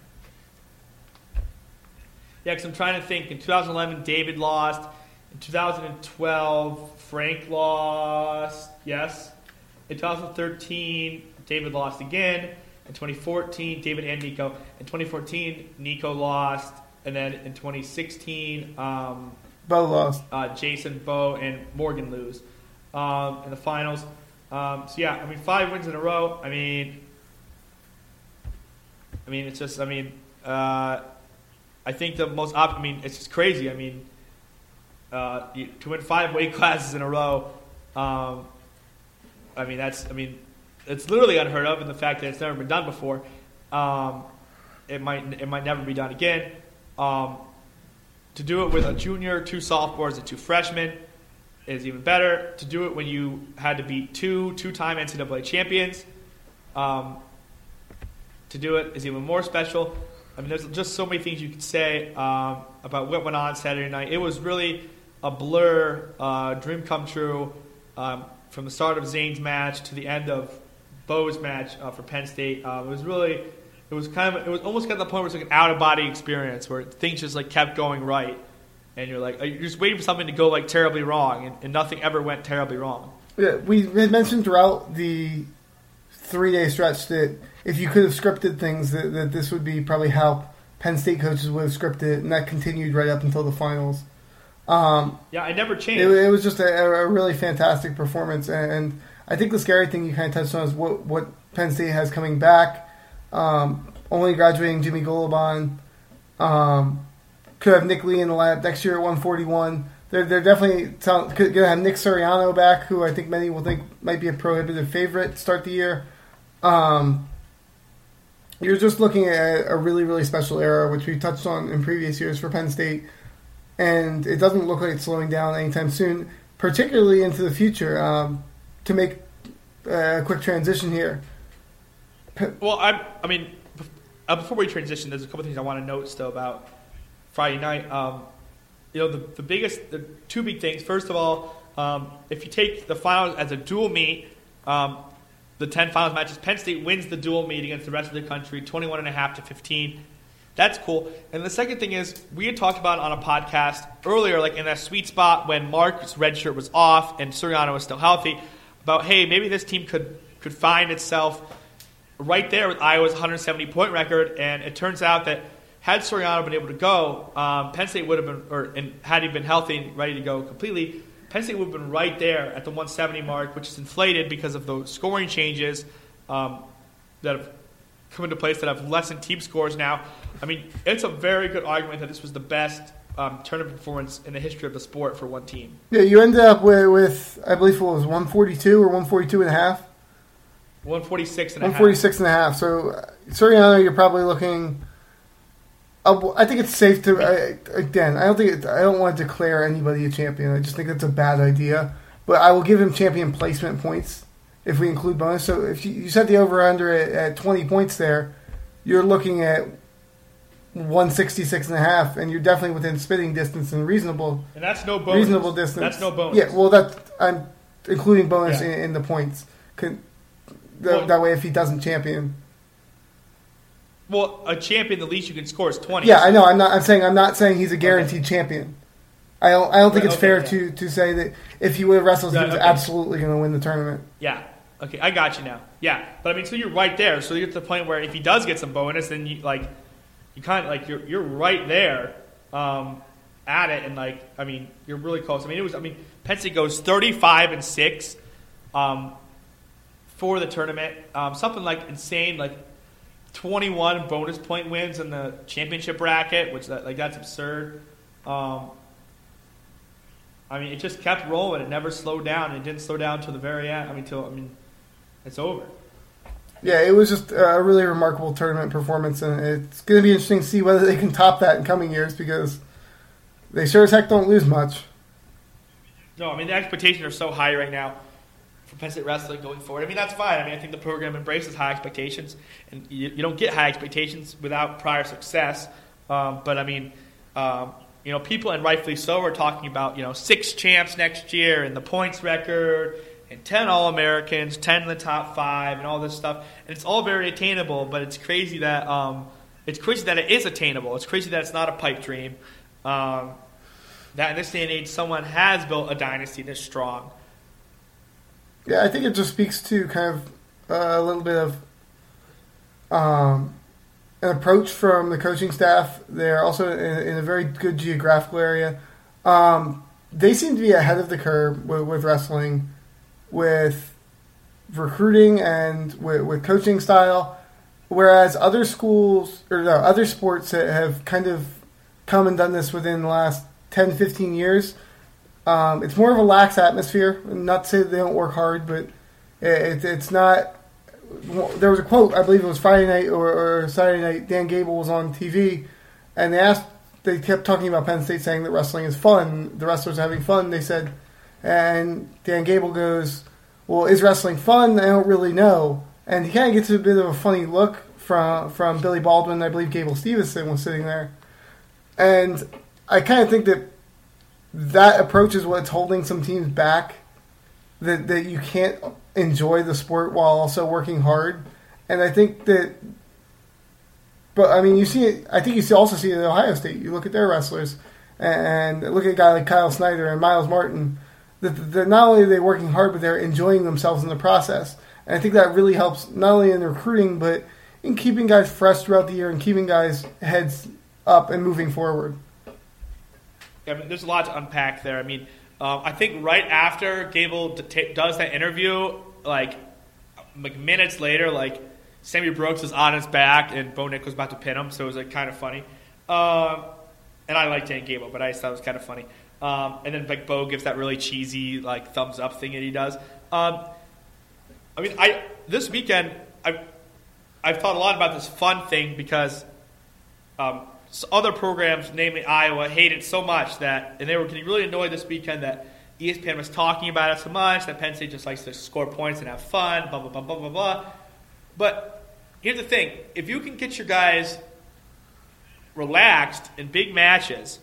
Yeah, because I'm trying to think. In 2011, David lost. In 2012, Frank lost. Yes. In 2013, David lost again. In 2014, David and Nico. In 2014, Nico lost. And then in 2016, um, Bo lost. uh, Jason, Bo, and Morgan lose um, in the finals. Um, so yeah, I mean, five wins in a row. I mean, I mean, it's just, I mean, uh, I think the most, op- I mean, it's just crazy. I mean, uh, you, to win five weight classes in a row, um, I mean, that's, I mean, it's literally unheard of, and the fact that it's never been done before, um, it might, it might never be done again. Um, to do it with a junior, two sophomores, and two freshmen is even better. To do it when you had to beat two two-time NCAA champions, um, to do it is even more special. I mean, there's just so many things you could say um, about what went on Saturday night. It was really a blur, uh, dream come true, um, from the start of Zain's match to the end of Bo's match uh, for Penn State. Uh, it was really, it was kind of, it was almost got to the point where it's like an out of body experience where things just like kept going right, and you're like, you're just waiting for something to go like terribly wrong, and, and nothing ever went terribly wrong. Yeah, we mentioned throughout the three day stretch that if you could have scripted things, that, that this would be probably how Penn State coaches would have scripted it, and that continued right up until the finals. Um, Yeah, I never changed. it, it was just a, a really fantastic performance, and, and I think the scary thing you kind of touched on is what, what Penn State has coming back. Um, only graduating Jimmy Gulibon. Um, could have Nick Lee in the lab next year at 141. They're, they're definitely going to have Nick Suriano back, who I think many will think might be a prohibitive favorite start the year. Um, you're just looking at a really, really special era, which we touched on in previous years for Penn State, and it doesn't look like it's slowing down anytime soon, particularly into the future. Um, to make a quick transition here, *laughs* Well, I, I mean, uh, before we transition, there's a couple things I want to note still about Friday night. Um, you know, the, the biggest, the two big things. First of all, um, if you take the finals as a dual meet, um, the 10 finals matches, Penn State wins the dual meet against the rest of the country, 21 and a half to 15. That's cool. And the second thing is, we had talked about on a podcast earlier, like in that sweet spot when Mark's red shirt was off and Suriano was still healthy, about hey, maybe this team could could find itself right there with Iowa's 170 point record. And it turns out that had Suriano been able to go, um, Penn State would have been, or and had he been healthy and ready to go completely, Penn State would have been right there at the 170 mark, which is inflated because of the scoring changes um, that have come into place that have lessened team scores now. I mean, it's a very good argument that this was the best um, tournament performance in the history of the sport for one team. yeah, you ended up with, with I believe it was 142 or 142 and a half. 146 and a half. 146 and a half. So, uh, Suriano, you're probably looking. Uh, I think it's safe to. I, again, I don't think it, I don't want to declare anybody a champion. I just think that's a bad idea. But I will give him champion placement points if we include bonus. So if you, you set the over under at, at 20 points there, you're looking at 166 and a half, and you're definitely within spitting distance and reasonable And that's no bonus. reasonable distance. That's no bonus. Yeah, well, that's I'm including bonus Yeah. in, in the points. Can, Well- that way, if he doesn't champion, Well, a champion, the least you can score is 20. yeah, I know. I'm not. I'm saying I'm not saying he's a guaranteed champion. I don't. I don't think Right, it's okay, fair yeah. to, to say that if he would have wrestled, he was okay. absolutely going to win the tournament. Yeah. Okay, I got you now. Yeah, but I mean, so you're right there. So you're at the point where if he does get some bonus, then you like, you kind of like you're you're right there um, at it, and like I mean, you're really close. I mean, it was. I mean, Penn goes 35 and six um, for the tournament. Um, something like insane, like 21 bonus point wins in the championship bracket, which that, like that's absurd. Um, I mean, it just kept rolling. It never slowed down. It didn't slow down till the very end. I mean, till I mean, it's over. Yeah, it was just a really remarkable tournament performance, and it's going to be interesting to see whether they can top that in coming years because they sure as heck don't lose much. No, I mean the expectations are so high right now Penn wrestling going forward. I mean that's fine. I mean I think the program embraces high expectations, and you, you don't get high expectations without prior success. Um, but I mean, um, you know, people and rightfully so are talking about you know six champs next year and the points record and ten All Americans, ten in the top five, and all this stuff. And it's all very attainable, but it's crazy that um, it's crazy that it is attainable. It's crazy that it's not a pipe dream. Um, that in this day and age, someone has built a dynasty this strong. Yeah, I think it just speaks to kind of uh, a little bit of um, an approach from the coaching staff. They're also in, in a very good geographical area. Um, they seem to be ahead of the curve with, with wrestling, with recruiting and with, with coaching style, whereas other schools or no, other sports that have kind of come and done this within the last 10, 15 years. Um, it's more of a lax atmosphere. Not to say they don't work hard, but it, it's not. There was a quote, I believe it was Friday night or, or Saturday night. Dan Gable was on TV, and they asked. They kept talking about Penn State, saying that wrestling is fun. The wrestlers are having fun. They said, and Dan Gable goes, "Well, is wrestling fun? I don't really know." And he kind of gets a bit of a funny look from from Billy Baldwin. I believe Gable Steveson was sitting there, and I kind of think that that approach is what's holding some teams back. That that you can't enjoy the sport while also working hard, and I think that. But I mean, you see it. I think you also see it at Ohio State. You look at their wrestlers, and look at a guy like Kyle Snyder and Myles Martin. That not only are they working hard, but they're enjoying themselves in the process. And I think that really helps not only in recruiting, but in keeping guys fresh throughout the year and keeping guys heads up and moving forward. I mean, there's a lot to unpack there. I mean, um, I think right after Gable does that interview, like, like minutes later, like Sammy Brooks is on his back and Bo Nick was about to pin him, so it was like kind of funny. Um, and I like Dan Gable, but I just thought it was kind of funny. Um, and then like Bo gives that really cheesy like thumbs up thing that he does. Um, I mean, I this weekend I I've thought a lot about this fun thing because um, other programs, namely Iowa, hate it so much that, and they were getting really annoyed this weekend that ESPN was talking about it so much that Penn State just likes to score points and have fun, blah blah blah blah blah blah. But here's the thing: if you can get your guys relaxed in big matches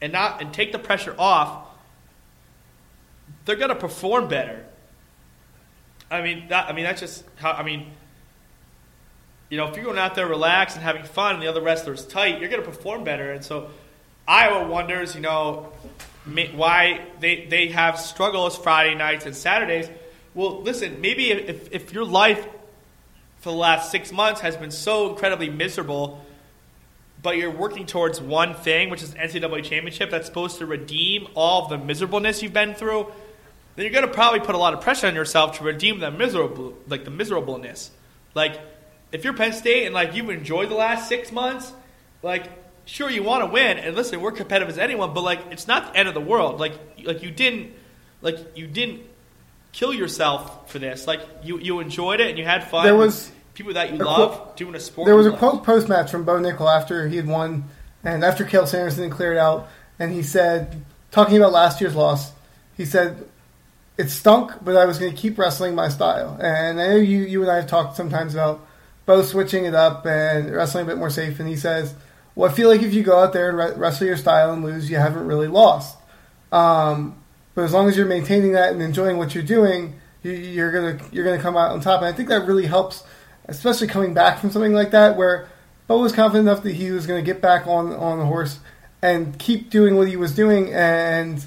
and not and take the pressure off, they're gonna perform better. I mean that. I mean that's just how. I mean, you know, if you're going out there relaxed and having fun, and the other wrestlers tight, you're gonna perform better. And so, Iowa wonders, you know, why they they have struggles Friday nights and Saturdays. Well, listen, maybe if if your life for the last six months has been so incredibly miserable, but you're working towards one thing, which is an NCAA championship that's supposed to redeem all of the miserableness you've been through, then you're going to probably put a lot of pressure on yourself to redeem the miserable, like the miserableness. Like, if you're Penn State and like you've enjoyed the last six months, like sure you want to win, and listen, we're competitive as anyone, but like it's not the end of the world. Like, like you didn't, like you didn't kill yourself for this. Like you, you enjoyed it and you had fun. There was people that you love quote- doing a sport. There was a quote post match from Bo Nickal after he had won, and after Cael Sanderson cleared out, and he said, talking about last year's loss, he said, "It stunk, but I was going to keep wrestling my style." And I know you, you and I have talked sometimes about Bo switching it up and wrestling a bit more safe, and he says, "Well, I feel like if you go out there and re- wrestle your style and lose, you haven't really lost. Um, but as long as you're maintaining that and enjoying what you're doing, you, you're gonna you're gonna come out on top. And I think that really helps, especially coming back from something like that, where Bo was confident enough that he was going to get back on on the horse and keep doing what he was doing, and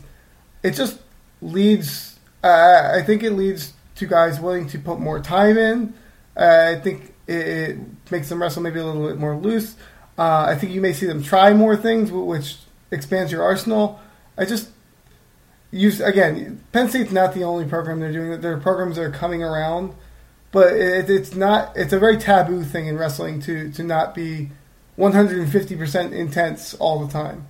it just leads. Uh, I think it leads to guys willing to put more time in. Uh, I think it, it, makes them wrestle maybe a little bit more loose. Uh, I think you may see them try more things, which expands your arsenal. I just use again. Penn State's not the only program they're doing. There are programs that are coming around, but it, it's not. It's a very taboo thing in wrestling to to not be 150 percent intense all the time.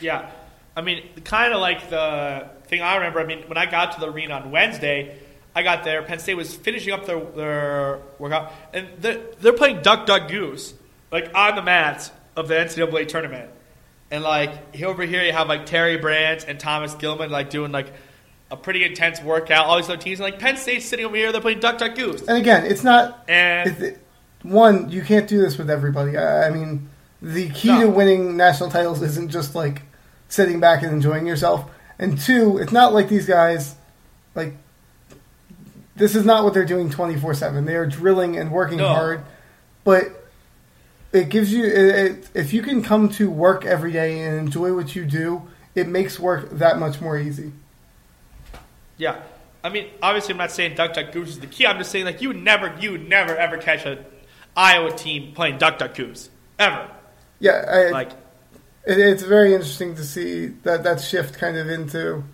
Yeah, I mean, kind of like the thing I remember. I mean, when I got to the arena on Wednesday, I got there. Penn State was finishing up their, their workout, and they're, they're playing Duck Duck Goose like on the mats of the NCAA tournament. And like over here, you have like Terry Brands and Thomas Gilman like doing like a pretty intense workout. All these other teams, and, like Penn State's sitting over here, they're playing Duck Duck Goose. And again, it's not. And it's, it, one, you can't do this with everybody. I, I mean, the key No. to winning national titles isn't just like sitting back and enjoying yourself. And two, it's not like these guys like this is not what they're doing 24/7. They are drilling and working No. hard. But it gives you it, it, if you can come to work every day and enjoy what you do, it makes work that much more easy. yeah, I mean, obviously, I'm not saying Duck Duck Goose is the key. I'm just saying like you would never, you never ever catch a Iowa team playing Duck Duck Goose ever. Yeah, I, Like it, it's very interesting to see that that shift kind of into,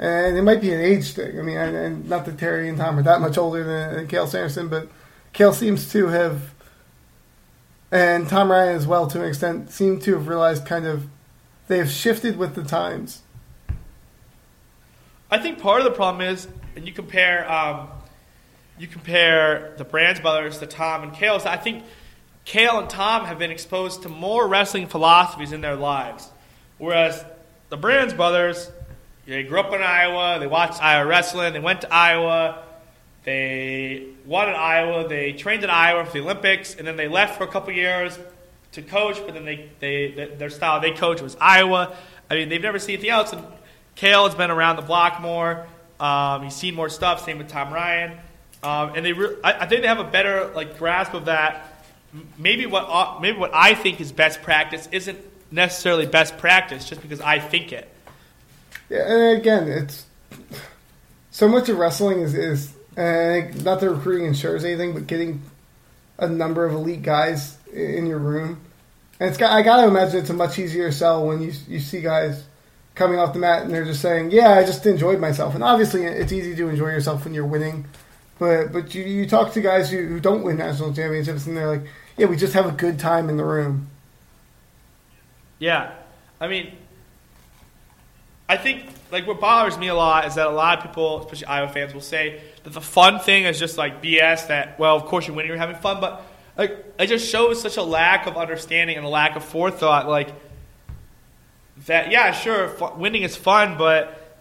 and it might be an age thing. I mean, and, not that Terry and Tom are that much older than, than Cael Sanderson, but Cael seems to have, and Tom Ryan as well to an extent, seem to have realized kind of they have shifted with the times. I think part of the problem is, and you compare, um, you compare the Brands brothers to Tom and Cael. I think Cael and Tom have been exposed to more wrestling philosophies in their lives, whereas the Brands brothers, they grew up in Iowa, they watched Iowa wrestling, they went to Iowa, they won in Iowa, they trained in Iowa for the Olympics, and then they left for a couple years to coach, but then they, they their style they coach was Iowa. I mean, they've never seen anything else. And Cael has been around the block more. Um, he's seen more stuff. Same with Tom Ryan, um, and they re- I, I think they have a better like grasp of that. Maybe what uh, maybe what I think is best practice isn't necessarily best practice just because I think it. Yeah, and again, it's so much of wrestling is is not that recruiting ensures anything, but getting a number of elite guys in your room. And it's got, I got to imagine it's a much easier sell when you you see guys coming off the mat and they're just saying, "Yeah, I just enjoyed myself." And obviously, it's easy to enjoy yourself when you're winning. But but you, you talk to guys who, who don't win national championships and they're like, "Yeah, we just have a good time in the room." Yeah, I mean, I think like what bothers me a lot is that a lot of people, especially Iowa fans, will say that the fun thing is just like BS. That well, of course you're winning, you're having fun, but like it just shows such a lack of understanding and a lack of forethought. Like that, yeah, sure, fu- winning is fun, but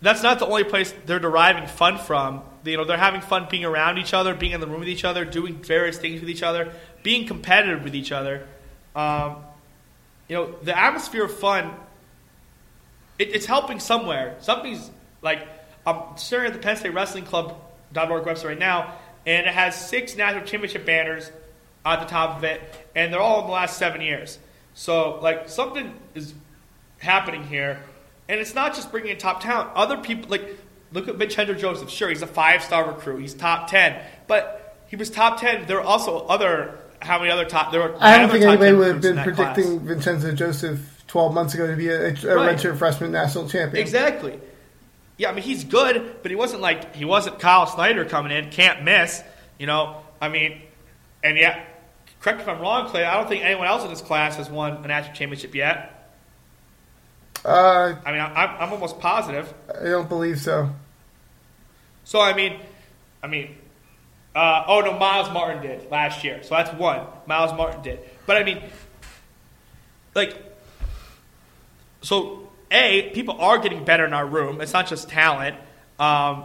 that's not the only place they're deriving fun from. You know, they're having fun being around each other, being in the room with each other, doing various things with each other, being competitive with each other. Um, you know, the atmosphere of fun, it, it's helping somewhere. Something's like, I'm staring at the Penn State Wrestling Club.org website right now, and it has six national championship banners at the top of it, and they're all in the last seven years. So, like, something is happening here, and it's not just bringing in top talent. Other people, like, look at Vincenzo Joseph. Sure, he's a five star recruit, he's top 10, but he was top 10. There are also other, how many other top, there were I don't think anybody would have been that class. predicting Vincenzo Joseph 12 months ago to be a, a, Right. redshirt freshman national champion. Exactly. Yeah, I mean he's good, but he wasn't like he wasn't Kyle Snyder coming in, can't miss. You know, I mean, and yeah, correct me if I'm wrong, Clay. I don't think anyone else in this class has won a national championship yet. Uh, I mean, I, I'm, I'm almost positive. I don't believe so. So I mean, I mean, uh, oh no, Myles Martin did last year, so that's one. Myles Martin did, but I mean, like, so a people are getting better in our room. It's not just talent. Um,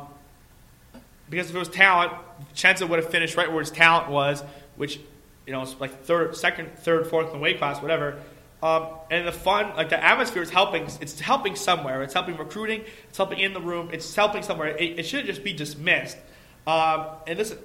because if it was talent, Chenza would have finished right where his talent was, which you know, it's like third, second, third, fourth in the weight class, whatever. Um, and the fun, like the atmosphere is helping. It's helping somewhere. It's helping recruiting. It's helping in the room. It's helping somewhere. It, it shouldn't just be dismissed. Um, and this,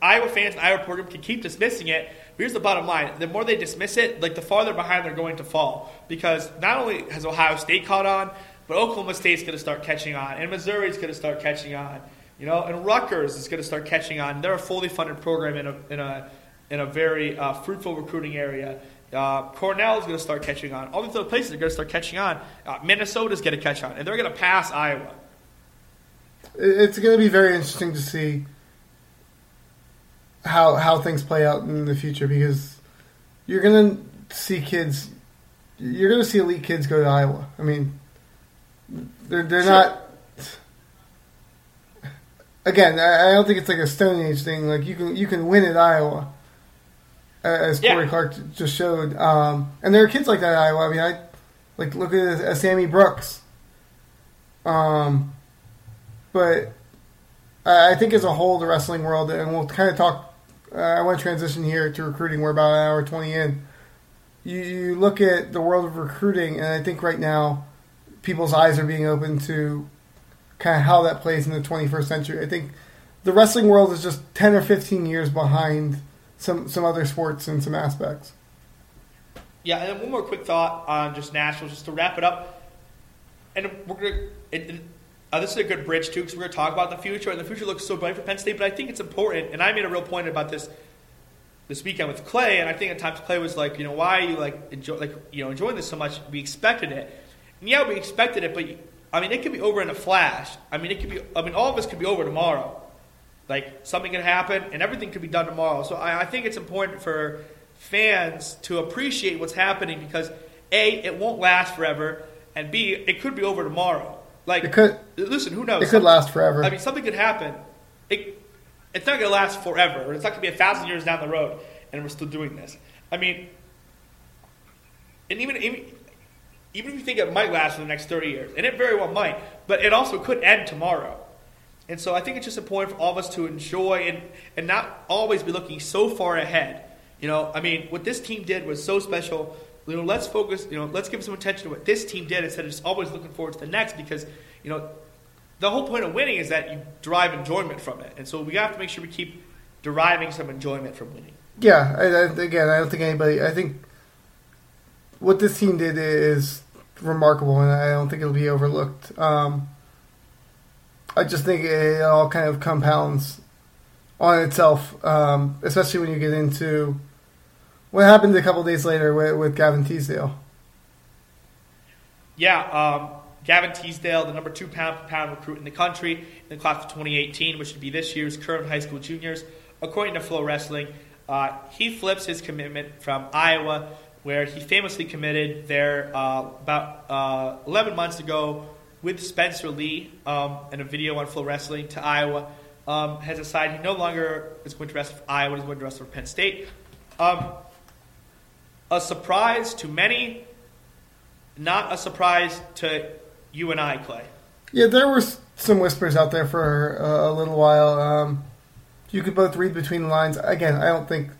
Iowa fans and Iowa program can keep dismissing it. Here's the bottom line: the more they dismiss it, like the farther behind they're going to fall. Because not only has Ohio State caught on, but Oklahoma State's going to start catching on, and Missouri's going to start catching on. You know, and Rutgers is going to start catching on. They're a fully funded program in a in a in a very uh, fruitful recruiting area. Uh, Cornell is going to start catching on. All these other places are going to start catching on. Uh, Minnesota's going to catch on, and they're going to pass Iowa. It's going to be very interesting to see how how things play out in the future because you're going to see kids, you're going to see elite kids go to Iowa. I mean, they're they're sure. not. Again, I don't think it's like a Stone Age thing. Like you can you can win at Iowa, as Cory yeah. Clark just showed. Um, and there are kids like that in Iowa. I mean, I like look at uh, Sammy Brooks. Um, but I think as a whole, the wrestling world, and we'll kind of talk. Uh, I want to transition here to recruiting. We're about an hour twenty in. You, you look at the world of recruiting, and I think right now, people's eyes are being opened to kind of how that plays in the 21st century. I think the wrestling world is just 10 or 15 years behind some some other sports in some aspects. Yeah, and then one more quick thought on just Nashville, just to wrap it up. And we're. It, it, uh, this is a good bridge too, because we're going to talk about the future, and the future looks so bright for Penn State. But I think it's important, and I made a real point about this this weekend with Clay, and I think at times Clay was like, you know, why are you like enjoy, like you know enjoying this so much? We expected it, and yeah, we expected it, but I mean, it could be over in a flash. I mean, it could be. I mean, all of us could be over tomorrow. Like something can happen, and everything could be done tomorrow. So I, I think it's important for fans to appreciate what's happening because a it won't last forever, and b it could be over tomorrow. Like it could. Listen, who knows? It could last forever. I mean, something could happen. It, it's not going to last forever. It's not going to be a thousand years down the road, and we're still doing this. I mean, and even, even even if you think it might last for the next 30 years, and it very well might, but it also could end tomorrow. And so I think it's just important for all of us to enjoy and, and not always be looking so far ahead. You know, I mean, what this team did was so special. You know, let's focus, you know, let's give some attention to what this team did instead of just always looking forward to the next because, you know, the whole point of winning is that you derive enjoyment from it. And so we have to make sure we keep deriving some enjoyment from winning. Yeah, I, I, again, I don't think anybody, I think what this team did is remarkable, and I don't think it'll be overlooked. Um, I just think it all kind of compounds on itself, um, especially when you get into what happened a couple days later with, with Gavin Teasdale. Yeah, um, Gavin Teasdale, the number two pound for pound recruit in the country in the class of 2018, which would be this year's current high school juniors, according to FloWrestling. Uh, he flips his commitment from Iowa, where he famously committed there uh, about uh, 11 months ago with Spencer Lee um, in a video on FloWrestling to Iowa, um, has decided he no longer is going to wrestle for Iowa, he's going to wrestle for Penn State. Um, a surprise to many, not a surprise to you and I, Clay. Yeah, there were some whispers out there for uh, a little while. Um, you could both read between the lines. Again, I don't think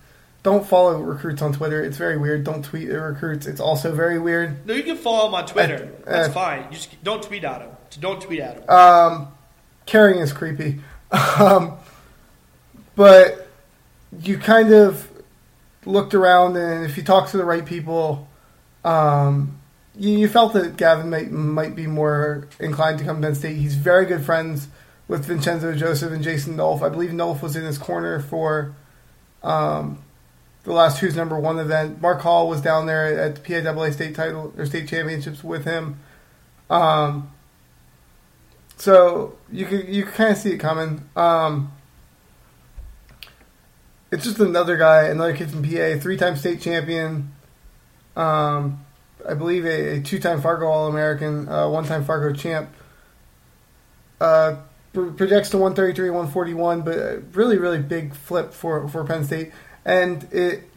don't follow recruits on Twitter. It's very weird. Don't tweet at recruits. It's also very weird. No, you can follow them on Twitter. Uh, That's uh, fine. You just don't tweet at them. Don't tweet at them. Um, caring is creepy. *laughs* Um, but you kind of looked around, and if you talk to the right people, um, you, you, felt that Gavin might might be more inclined to come to Penn State. He's very good friends with Vincenzo Joseph and Jason Nolf. I believe Nolf was in his corner for um, the last Who's Number One event. Mark Hall was down there at the PIAA state title or state championships with him. Um, so you can you can kind of see it coming. Um, it's just another guy, another kid from PA, three-time state champion. Um, I believe a, a two-time Fargo All-American, uh, one-time Fargo champ. Uh, projects to 133, 141, but really, really big flip for, for Penn State and it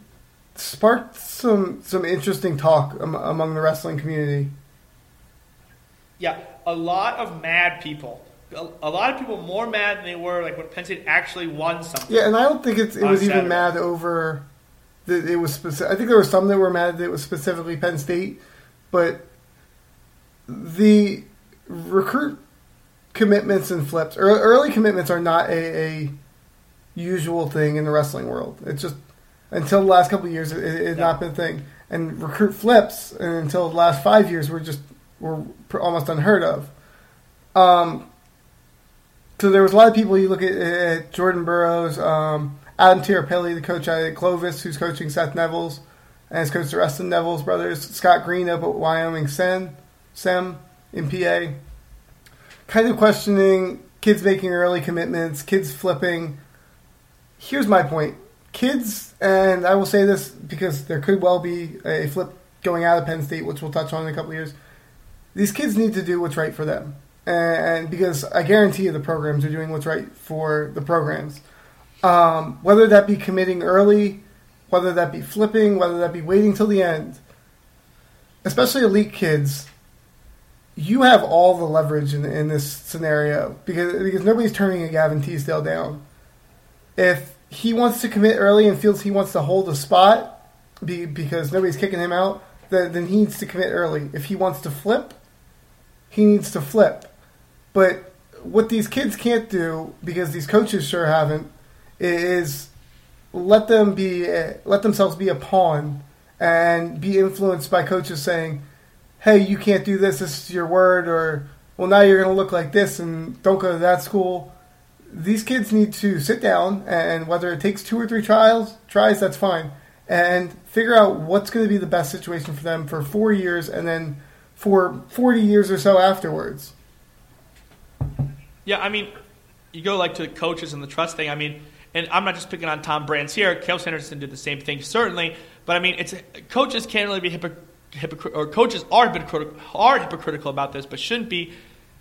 sparked some some interesting talk among the wrestling community. Yeah, a lot of mad people a, lot of people more mad than they were like when Penn State actually won something. Yeah, and I don't think it's, it was even mad over that it was specific. I think there were some that were mad that it was specifically Penn State, but the recruit commitments and flips, ear- early commitments are not a, a usual thing in the wrestling world. It's just until the last couple years, it, it had not been a thing. And recruit flips and until the last five years were just were pr- almost unheard of. Um, so there was a lot of people. You look at, at Jordan Burroughs, um, Adam Tirapelle, the coach at Clovis, who's coaching Seth Nevills, and has coached the rest of Nevills brothers. Scott Green up at Wyoming Sen, Sem in PA. Kind of questioning kids making early commitments, kids flipping. Here's my point. Kids, and I will say this because there could well be a flip going out of Penn State, which we'll touch on in a couple years. These kids need to do what's right for them and because I guarantee you the programs are doing what's right for the programs. Um, whether that be committing early, whether that be flipping, whether that be waiting till the end, especially elite kids, you have all the leverage in, in this scenario because because nobody's turning a Gavin Teasdale down. If he wants to commit early and feels he wants to hold a spot be, because nobody's kicking him out, then, then he needs to commit early. If he wants to flip, he needs to flip. But what these kids can't do, because these coaches sure haven't, is let them be let themselves be a pawn and be influenced by coaches saying, "Hey, you can't do this. This is your word," or "Well, now you're going to look like this and don't go to that school." These kids need to sit down and whether it takes two or three trials, tries that's fine, and figure out what's going to be the best situation for them for four years and then for forty years or so afterwards. Yeah, I mean, you go like to the coaches and the trust thing. I mean, and I'm not just picking on Tom Brands here. Cael Sanderson did the same thing, certainly. But I mean, it's coaches can't really be hypocritical, hypocr- or coaches are hypocritical, are hypocritical about this, but shouldn't be.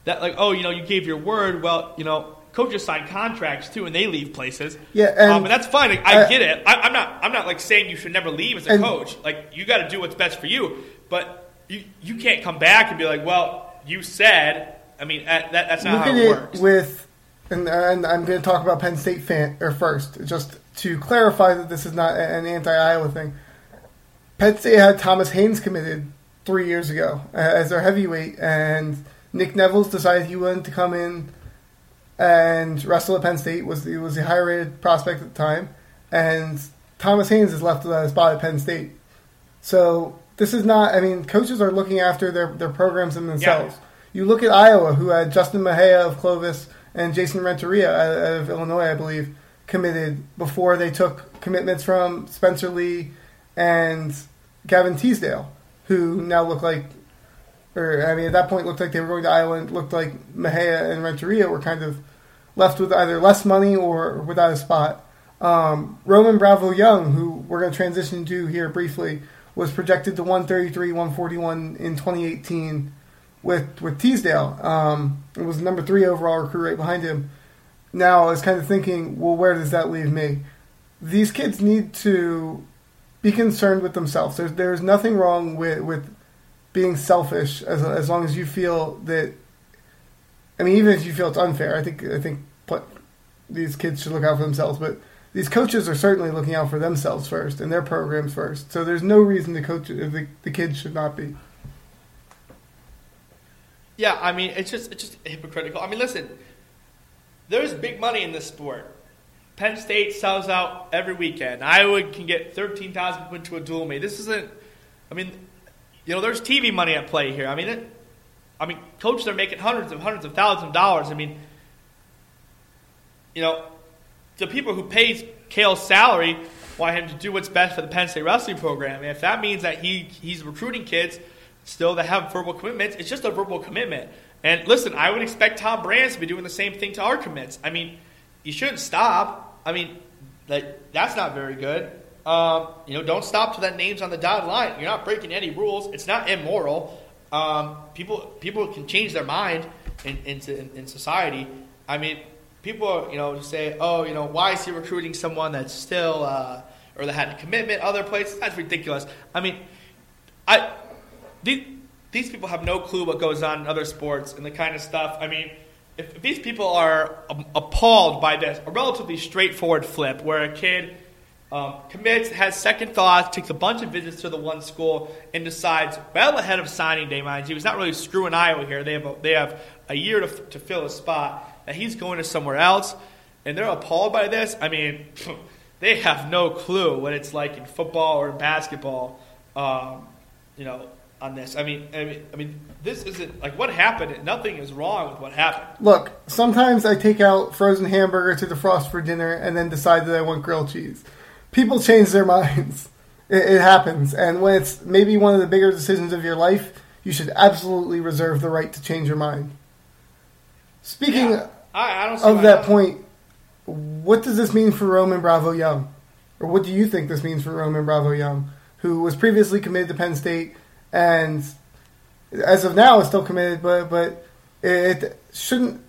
That like, oh, you know, you gave your word. Well, you know, coaches sign contracts too, and they leave places. Yeah, and- um, and that's fine. Like, I get it. I, I'm not. I'm not like saying you should never leave as a And- coach. Like, you got to do what's best for you. But you you can't come back and be like, well, you said. I mean, that, that that's not Look how it works. with, and, and I'm going to talk about Penn State fan or first, just to clarify that this is not an anti-Iowa thing. Penn State had Thomas Haynes committed three years ago as their heavyweight, and Nick Nevills decided he wanted to come in and wrestle at Penn State. was He was a higher-rated prospect at the time, and Thomas Haynes is left without a spot at Penn State. So this is not. I mean, coaches are looking after their their programs and themselves. You look at Iowa, who had Justin Mejia of Clovis and Jason Renteria of Illinois, I believe, committed before they took commitments from Spencer Lee and Gavin Teasdale, who now look like, or I mean, at that point looked like they were going to Iowa and looked like Mejia and Renteria were kind of left with either less money or without a spot. Um, Roman Bravo Young, who we're going to transition to here briefly, was projected to 133, 141 in 2018 with with Teasdale. Um, it was number three overall recruit right behind him. Now I was kind of thinking, well, where does that leave me? These kids need to be concerned with themselves. There's there's nothing wrong with with being selfish as as long as you feel that. I mean, even if you feel it's unfair, I think I think these kids should look out for themselves. But these coaches are certainly looking out for themselves first and their programs first. So there's no reason the coach the, the kids should not be. Yeah, I mean, it's just it's just hypocritical. I mean, listen, there's big money in this sport. Penn State sells out every weekend. Iowa can get thirteen thousand people into a dual meet. This isn't. I mean, you know, there's TV money at play here. I mean, it, I mean, coaches are making hundreds of hundreds of thousands of dollars. I mean, you know, the people who pays Cael's salary want him to do what's best for the Penn State wrestling program. And if that means that he he's recruiting kids still that have verbal commitments, it's just a verbal commitment. And listen, I would expect Tom Brands to be doing the same thing to our commits. I mean, you shouldn't stop. I mean, like that's not very good. Um, you know, don't stop to that name's on the dotted line. You're not breaking any rules. It's not immoral. Um, people people can change their mind in, in, in, in society. I mean, people you know say, oh, you know, why is he recruiting someone that's still uh, or that had a commitment other places? That's ridiculous. I mean, I these, these people have no clue what goes on in other sports and the kind of stuff. I mean, if, if these people are appalled by this, a relatively straightforward flip where a kid um, commits, has second thoughts, takes a bunch of visits to the one school, and decides well ahead of signing day, mind you, he's not really screwing Iowa here. They have a, they have a year to, to fill a spot. That he's going to somewhere else, and they're appalled by this. I mean, *laughs* they have no clue what it's like in football or basketball. Um, you know, on this. I mean, I mean, I mean, this isn't like what happened. Nothing is wrong with what happened. Look, sometimes I take out frozen hamburger to defrost for dinner and then decide that I want grilled cheese. People change their *laughs* minds. It, it happens, and when it's maybe one of the bigger decisions of your life, you should absolutely reserve the right to change your mind. Speaking Yeah. I, I don't see of that point, what does this mean for Roman Bravo Young? Or what do you think this means for Roman Bravo Young, who was previously committed to Penn State and as of now it's still committed, but but it shouldn't,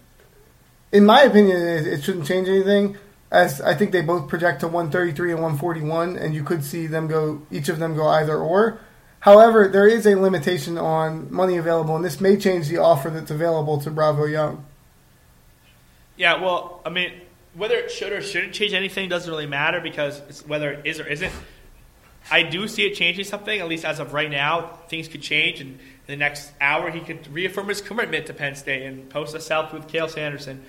in my opinion, it, it shouldn't change anything. As I think they both project to 133 and 141, and you could see them go, each of them go either or. However, there is a limitation on money available, and this may change the offer that's available to Bravo Young. Yeah, well, I mean, whether it should or shouldn't change anything doesn't really matter because it's whether it is or isn't. I do see it changing something, at least as of right now. Things could change, and in the next hour, he could reaffirm his commitment to Penn State and post us out with Cael Sanderson.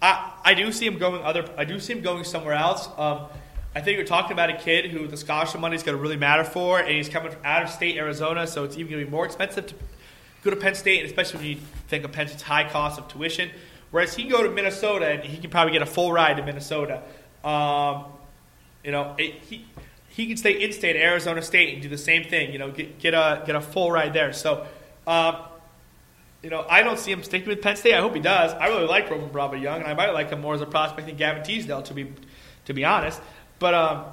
I, I do see him going other. I do see him going somewhere else. Um, I think you're talking about a kid who the scholarship money is going to really matter for, and he's coming from out of state Arizona, so it's even going to be more expensive to go to Penn State, and especially when you think of Penn State's high cost of tuition. Whereas he can go to Minnesota and he can probably get a full ride to Minnesota. Um, you know, it, he he can stay in state, Arizona State, and do the same thing. You know, get get a get a full ride there. So, um, you know, I don't see him sticking with Penn State. I hope he does. I really like Roman Bravo Young, and I might like him more as a prospect than Gavin Teasdale, to be to be honest. But um,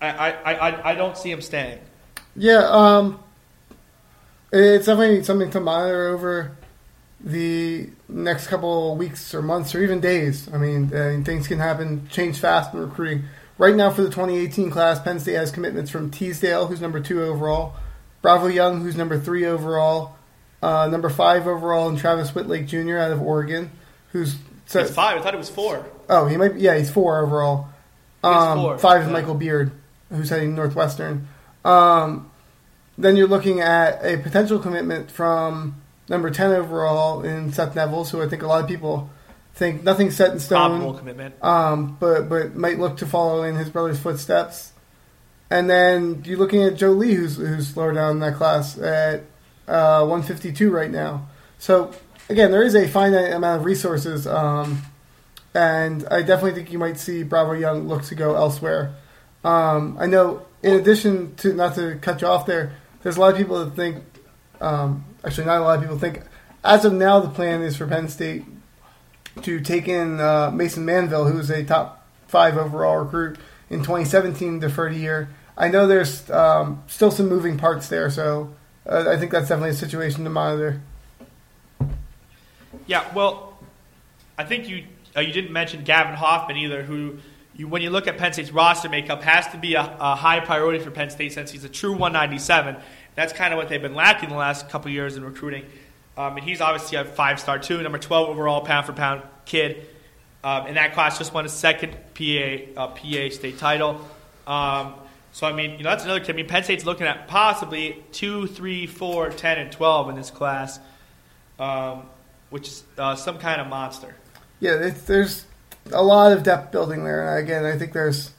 I, I, I, I don't see him staying. Yeah, um, it's definitely something to monitor over the next couple weeks or months or even days. I mean, uh, things can happen, change fast in recruiting. Right now, for the 2018 class, Penn State has commitments from Teasdale, who's number two overall, Bravo Young, who's number three overall, uh, number five overall, and Travis Wittlake Jr. out of Oregon, who's so, It's five. I thought it was four. Oh, he might. Be, yeah, he's four overall. He's Um, four, Five is yeah. Michael Beard, who's heading Northwestern. Um, then you're looking at a potential commitment from number ten overall in Seth Nevills, who I think a lot of people think nothing's set in Probable stone, commitment. um, but but might look to follow in his brother's footsteps. And then you're looking at Joe Lee, who's who's lower down in that class at uh, 152 right now. So again, there is a finite amount of resources, um, and I definitely think you might see Bravo Young look to go elsewhere. Um, I know, in addition to not to cut you off there, there's a lot of people that think, um, actually not a lot of people think, as of now, the plan is for Penn State to take in uh, Mason Manville, who is a top five overall recruit in 2017, deferred a year. I know there's um, still some moving parts there, so uh, I think that's definitely a situation to monitor. Yeah, well, I think you uh, you didn't mention Gavin Hoffman either, who you, when you look at Penn State's roster makeup has to be a, a high priority for Penn State since he's a true 197. That's kind of what they've been lacking the last couple years in recruiting. Um, and he's obviously a five star too, number 12 overall pound for pound kid. Um, in that class, just won his second PA uh, PA state title. Um, so I mean, you know, that's another kid. I mean, Penn State's looking at possibly two, three, four, 10, and 12 in this class. Um, which is uh, some kind of monster. Yeah, there's a lot of depth building there, and again, I think there's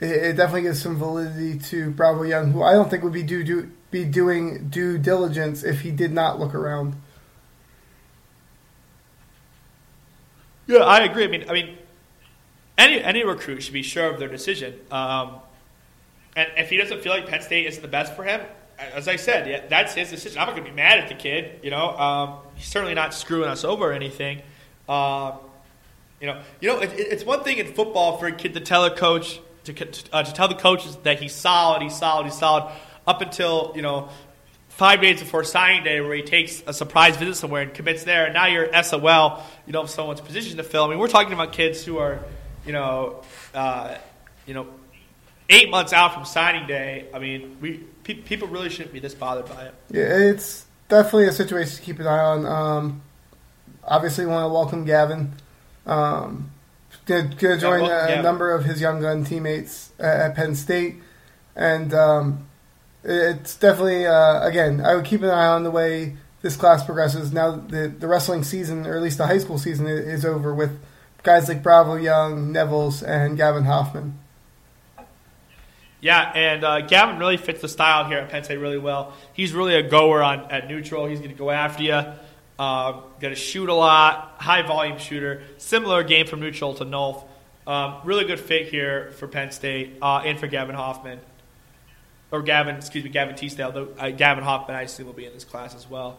it, it definitely gives some validity to Bravo Young, who I don't think would be do, do be doing due diligence if he did not look around. Yeah, I agree. I mean, I mean, any any recruit should be sure of their decision. Um, and if he doesn't feel like Penn State isn't the best for him, as I said, yeah, that's his decision. I'm not going to be mad at the kid. You know, um, he's certainly not screwing us over or anything. Um, you know, you know, it, it- it's one thing in football for a kid to tell a coach to uh, to tell the coaches that he's solid, he's solid, he's solid, up until you know five days before signing day, where he takes a surprise visit somewhere and commits there, and now you're SOL. You don't know, someone's position to fill. I mean, we're talking about kids who are, you know, uh, you know, eight months out from signing day. I mean, we pe- people really shouldn't be this bothered by it. Yeah, it's definitely a situation to keep an eye on. Um, obviously, we want to welcome Gavin. Um, gonna, gonna join welcome a, Gavin. number of his young gun teammates at, at Penn State, and um, it's definitely uh, again. I would keep an eye on the way this class progresses. Now the the wrestling season, or at least the high school season, is over with guys like Bravo Young, Nevills, and Gavin Hoffman. Yeah, and uh, Gavin really fits the style here at Penn State really well. He's really a goer on at neutral. He's going to go after you. Uh, going to shoot a lot, high volume shooter. Similar game from neutral to Nolf. Um, really good fit here for Penn State uh, and for Gavin Hoffman. Or Gavin, excuse me, Gavin Teasdale. Though, uh, Gavin Hoffman, I assume, will be in this class as well.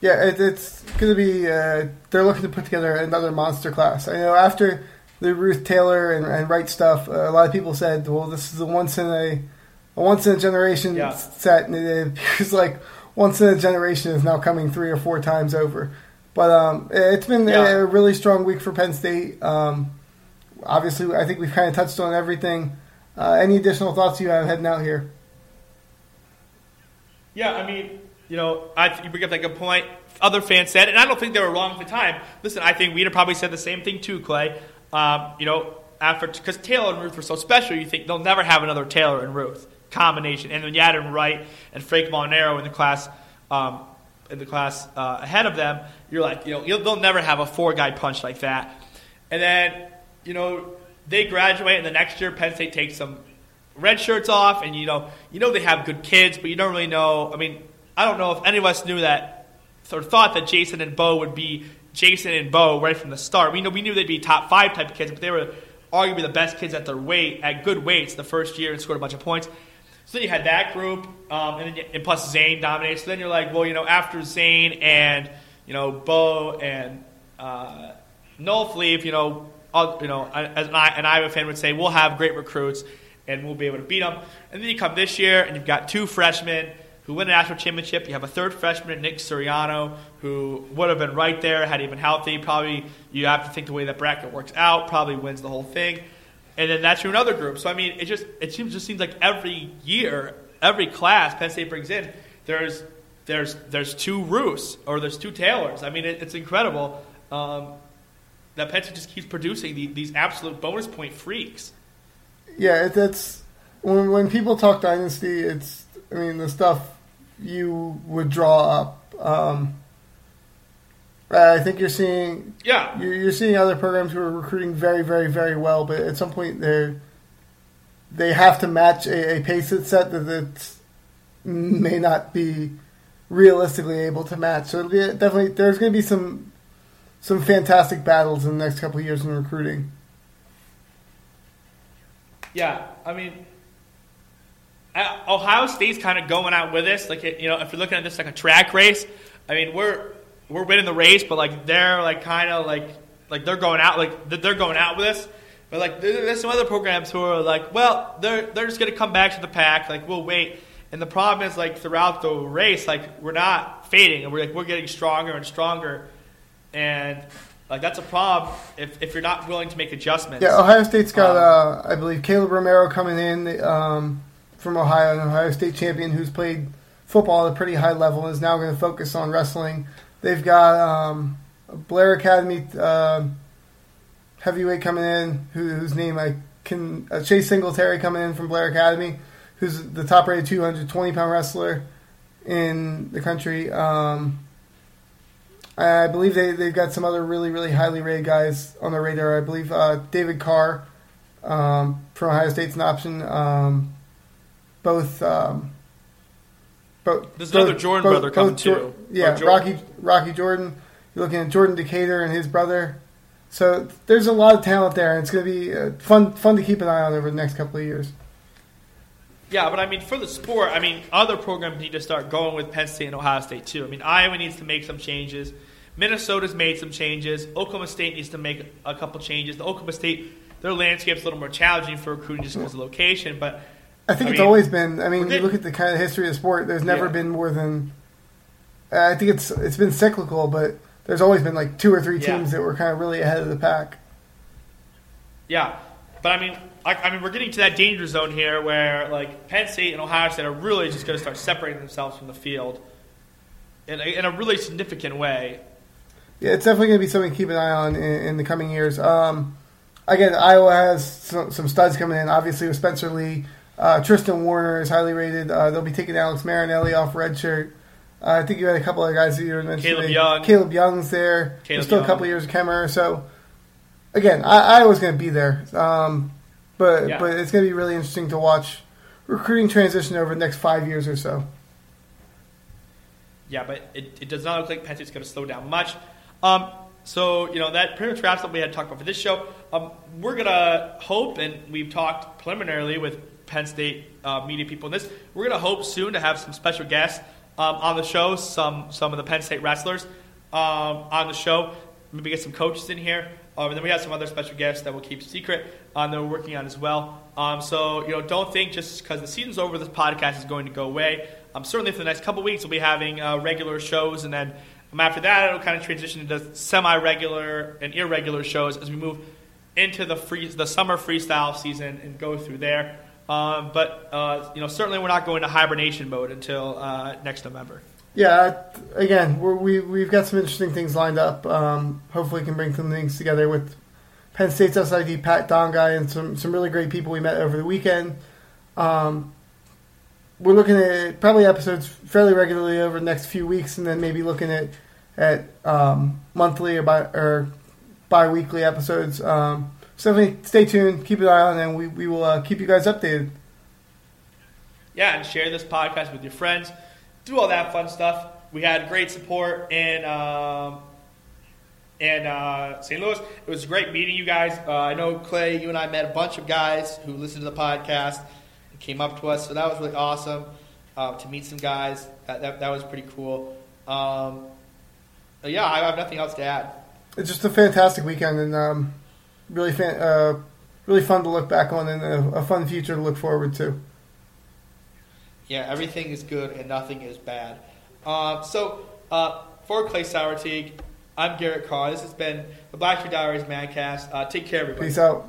Yeah, it, it's going to be. Uh, they're looking to put together another monster class. I know after the Ruth Taylor and, and Wright stuff, uh, a lot of people said, "Well, this is a once in a, a once in a generation Yeah. set," and it appears *laughs* like once in a generation is now coming three or four times over. But um, it's been Yeah. a really strong week for Penn State. Um, obviously, I think we've kind of touched on everything. Uh, any additional thoughts you have heading out here? Yeah, I mean, you know, I you bring up that good point. Other fans said, and I don't think they were wrong at the time. Listen, I think we'd have probably said the same thing too, Clay. Um, you know, after because Taylor and Ruth were so special, you think they'll never have another Taylor and Ruth combination, and then you add in Wright and Frank Molinaro in the class. Um, in the class uh, ahead of them, you're like, you know, they'll never have a four-guy punch like that. And then, you know, they graduate, and the next year Penn State takes some red shirts off, and you know, you know they have good kids, but you don't really know. I mean, I don't know if any of us knew that or thought that Jason and Bo would be Jason and Bo right from the start. We know we knew they'd be top five type of kids, but they were arguably the best kids at their weight at good weights the first year and scored a bunch of points. So then you had that group, um, and, then you, and plus Zain dominates. So then you're like, well, you know, after Zain and you know Bo and uh, Nolf leave, you know, you know, as an, an Iowa fan would say, we'll have great recruits and we'll be able to beat them. And then you come this year and you've got two freshmen who win a national championship. You have a third freshman, Nick Suriano, who would have been right there had he been healthy. Probably you have to think the way that bracket works out. Probably wins the whole thing. And then that's your another group. So I mean, it just it seems just seems like every year, every class Penn State brings in, there's there's there's two Roos or there's two Taylors. I mean, it, it's incredible um, that Penn State just keeps producing the, these absolute bonus point freaks. Yeah, it, that's when when people talk dynasty. It's I mean the stuff you would draw up. Um, I think you're seeing Yeah, you're, you're seeing other programs who are recruiting very very very well, but at some point they they have to match a, a pace that's set that that may not be realistically able to match. So it'll be definitely there's going to be some some fantastic battles in the next couple of years in recruiting. Yeah, I mean, uh, Ohio State's kind of going out with this. Like, you know, if you're looking at this like a track race, I mean, we're we're winning the race, but like they're like kind of like like they're going out like they're going out with this. But like there's some other programs who are like, well, they're they're just gonna come back to the pack. Like we'll wait. And the problem is like throughout the race, like we're not fading, and we're like we're getting stronger and stronger, and like that's a problem if, if you're not willing to make adjustments. Yeah, Ohio State's got, Um, uh, I believe, Caleb Romero coming in um, from Ohio, an Ohio State champion who's played football at a pretty high level and is now going to focus on wrestling. They've got um, Blair Academy uh, heavyweight coming in, who, whose name I can, uh, Chase Singletary coming in from Blair Academy, who's the top rated 220 pound wrestler in the country. Um, I believe they, they've got some other really, really highly rated guys on their radar. I believe uh, David Carr um, from Ohio State's an option. Um, both, um, both. There's both- another Jordan both- brother coming too. Yeah, Jordan. Rocky Rocky Jordan. You're looking at Jordan Decatur and his brother. So there's a lot of talent there, and it's going to be uh, fun fun to keep an eye on over the next couple of years. Yeah, but I mean, for the sport, I mean, other programs need to start going with Penn State and Ohio State too. I mean, Iowa needs to make some changes. Minnesota's made some changes. Oklahoma State needs to make a couple changes. The Oklahoma State, their landscape's a little more challenging for recruiting just because of location. But I think I it's mean, always been. I mean, you look at the kind of history of the sport. There's never Yeah. been more than. I think it's it's been cyclical, but there's always been like two or three Yeah. teams that were kind of really ahead of the pack. yeah, but I mean, I, I mean, we're getting to that danger zone here where like Penn State and Ohio State are really just going to start separating themselves from the field in a, in a really significant way. yeah, it's definitely going to be something to keep an eye on in, in the coming years. Um, again, Iowa has some, some, studs coming in. Obviously, with Spencer Lee, uh, Tristan Warner is highly rated. Uh, they'll be taking Alex Marinelli off redshirt. Uh, I think you had a couple of guys that you mentioned. Caleb Young. Caleb Young's there. Caleb There's still Young. a couple of years of Kemmerer. So, again, I, I was going to be there. Um, but Yeah. but it's going to be really interesting to watch recruiting transition over the next five years or so. Yeah, but it, it does not look like Penn State's going to slow down much. Um, so, you know, that pretty much wraps up what we had to talk about for this show. Um, we're going to hope, and we've talked preliminarily with Penn State uh, media people in this, we're going to hope soon to have some special guests um, on the show, some, some of the Penn State wrestlers um, on the show. Maybe get some coaches in here. Um, and then we have some other special guests that we'll keep secret um, that we're working on as well. Um, so, you know, don't think just because the season's over, this podcast is going to go away. Um, certainly for the next couple weeks, we'll be having uh, regular shows, and then um, after that, it'll kind of transition into semi-regular and irregular shows as we move into the free, the summer freestyle season and go through there. Um, but uh, you know, certainly we're not going to hibernation mode until uh, next November. Yeah, again, we're, we we've got some interesting things lined up. Um, hopefully, we can bring some things together with Penn State's SID Pat Donghia and some some really great people we met over the weekend. Um, we're looking at probably episodes fairly regularly over the next few weeks, and then maybe looking at at um, monthly or bi or bi-weekly episodes. Um, so stay tuned, keep an eye on, and we we will uh, keep you guys updated. Yeah, and share this podcast with your friends. Do all that fun stuff. We had great support and. um, in uh, St. Louis. It was great meeting you guys. Uh, I know Clay, you and I met a bunch of guys who listened to the podcast and came up to us, so that was really awesome uh, to meet some guys. That, that, that was pretty cool. Um, yeah, I have nothing else to add. it's just a fantastic weekend and um, really fan, uh, really fun to look back on and a, a fun future to look forward to. Yeah, everything is good and nothing is bad. Um, so, uh, for Clay Sourteague, I'm Garrett Carr. This has been the Black Shoe Diaries Mancast. Uh, take care, everybody. Peace out.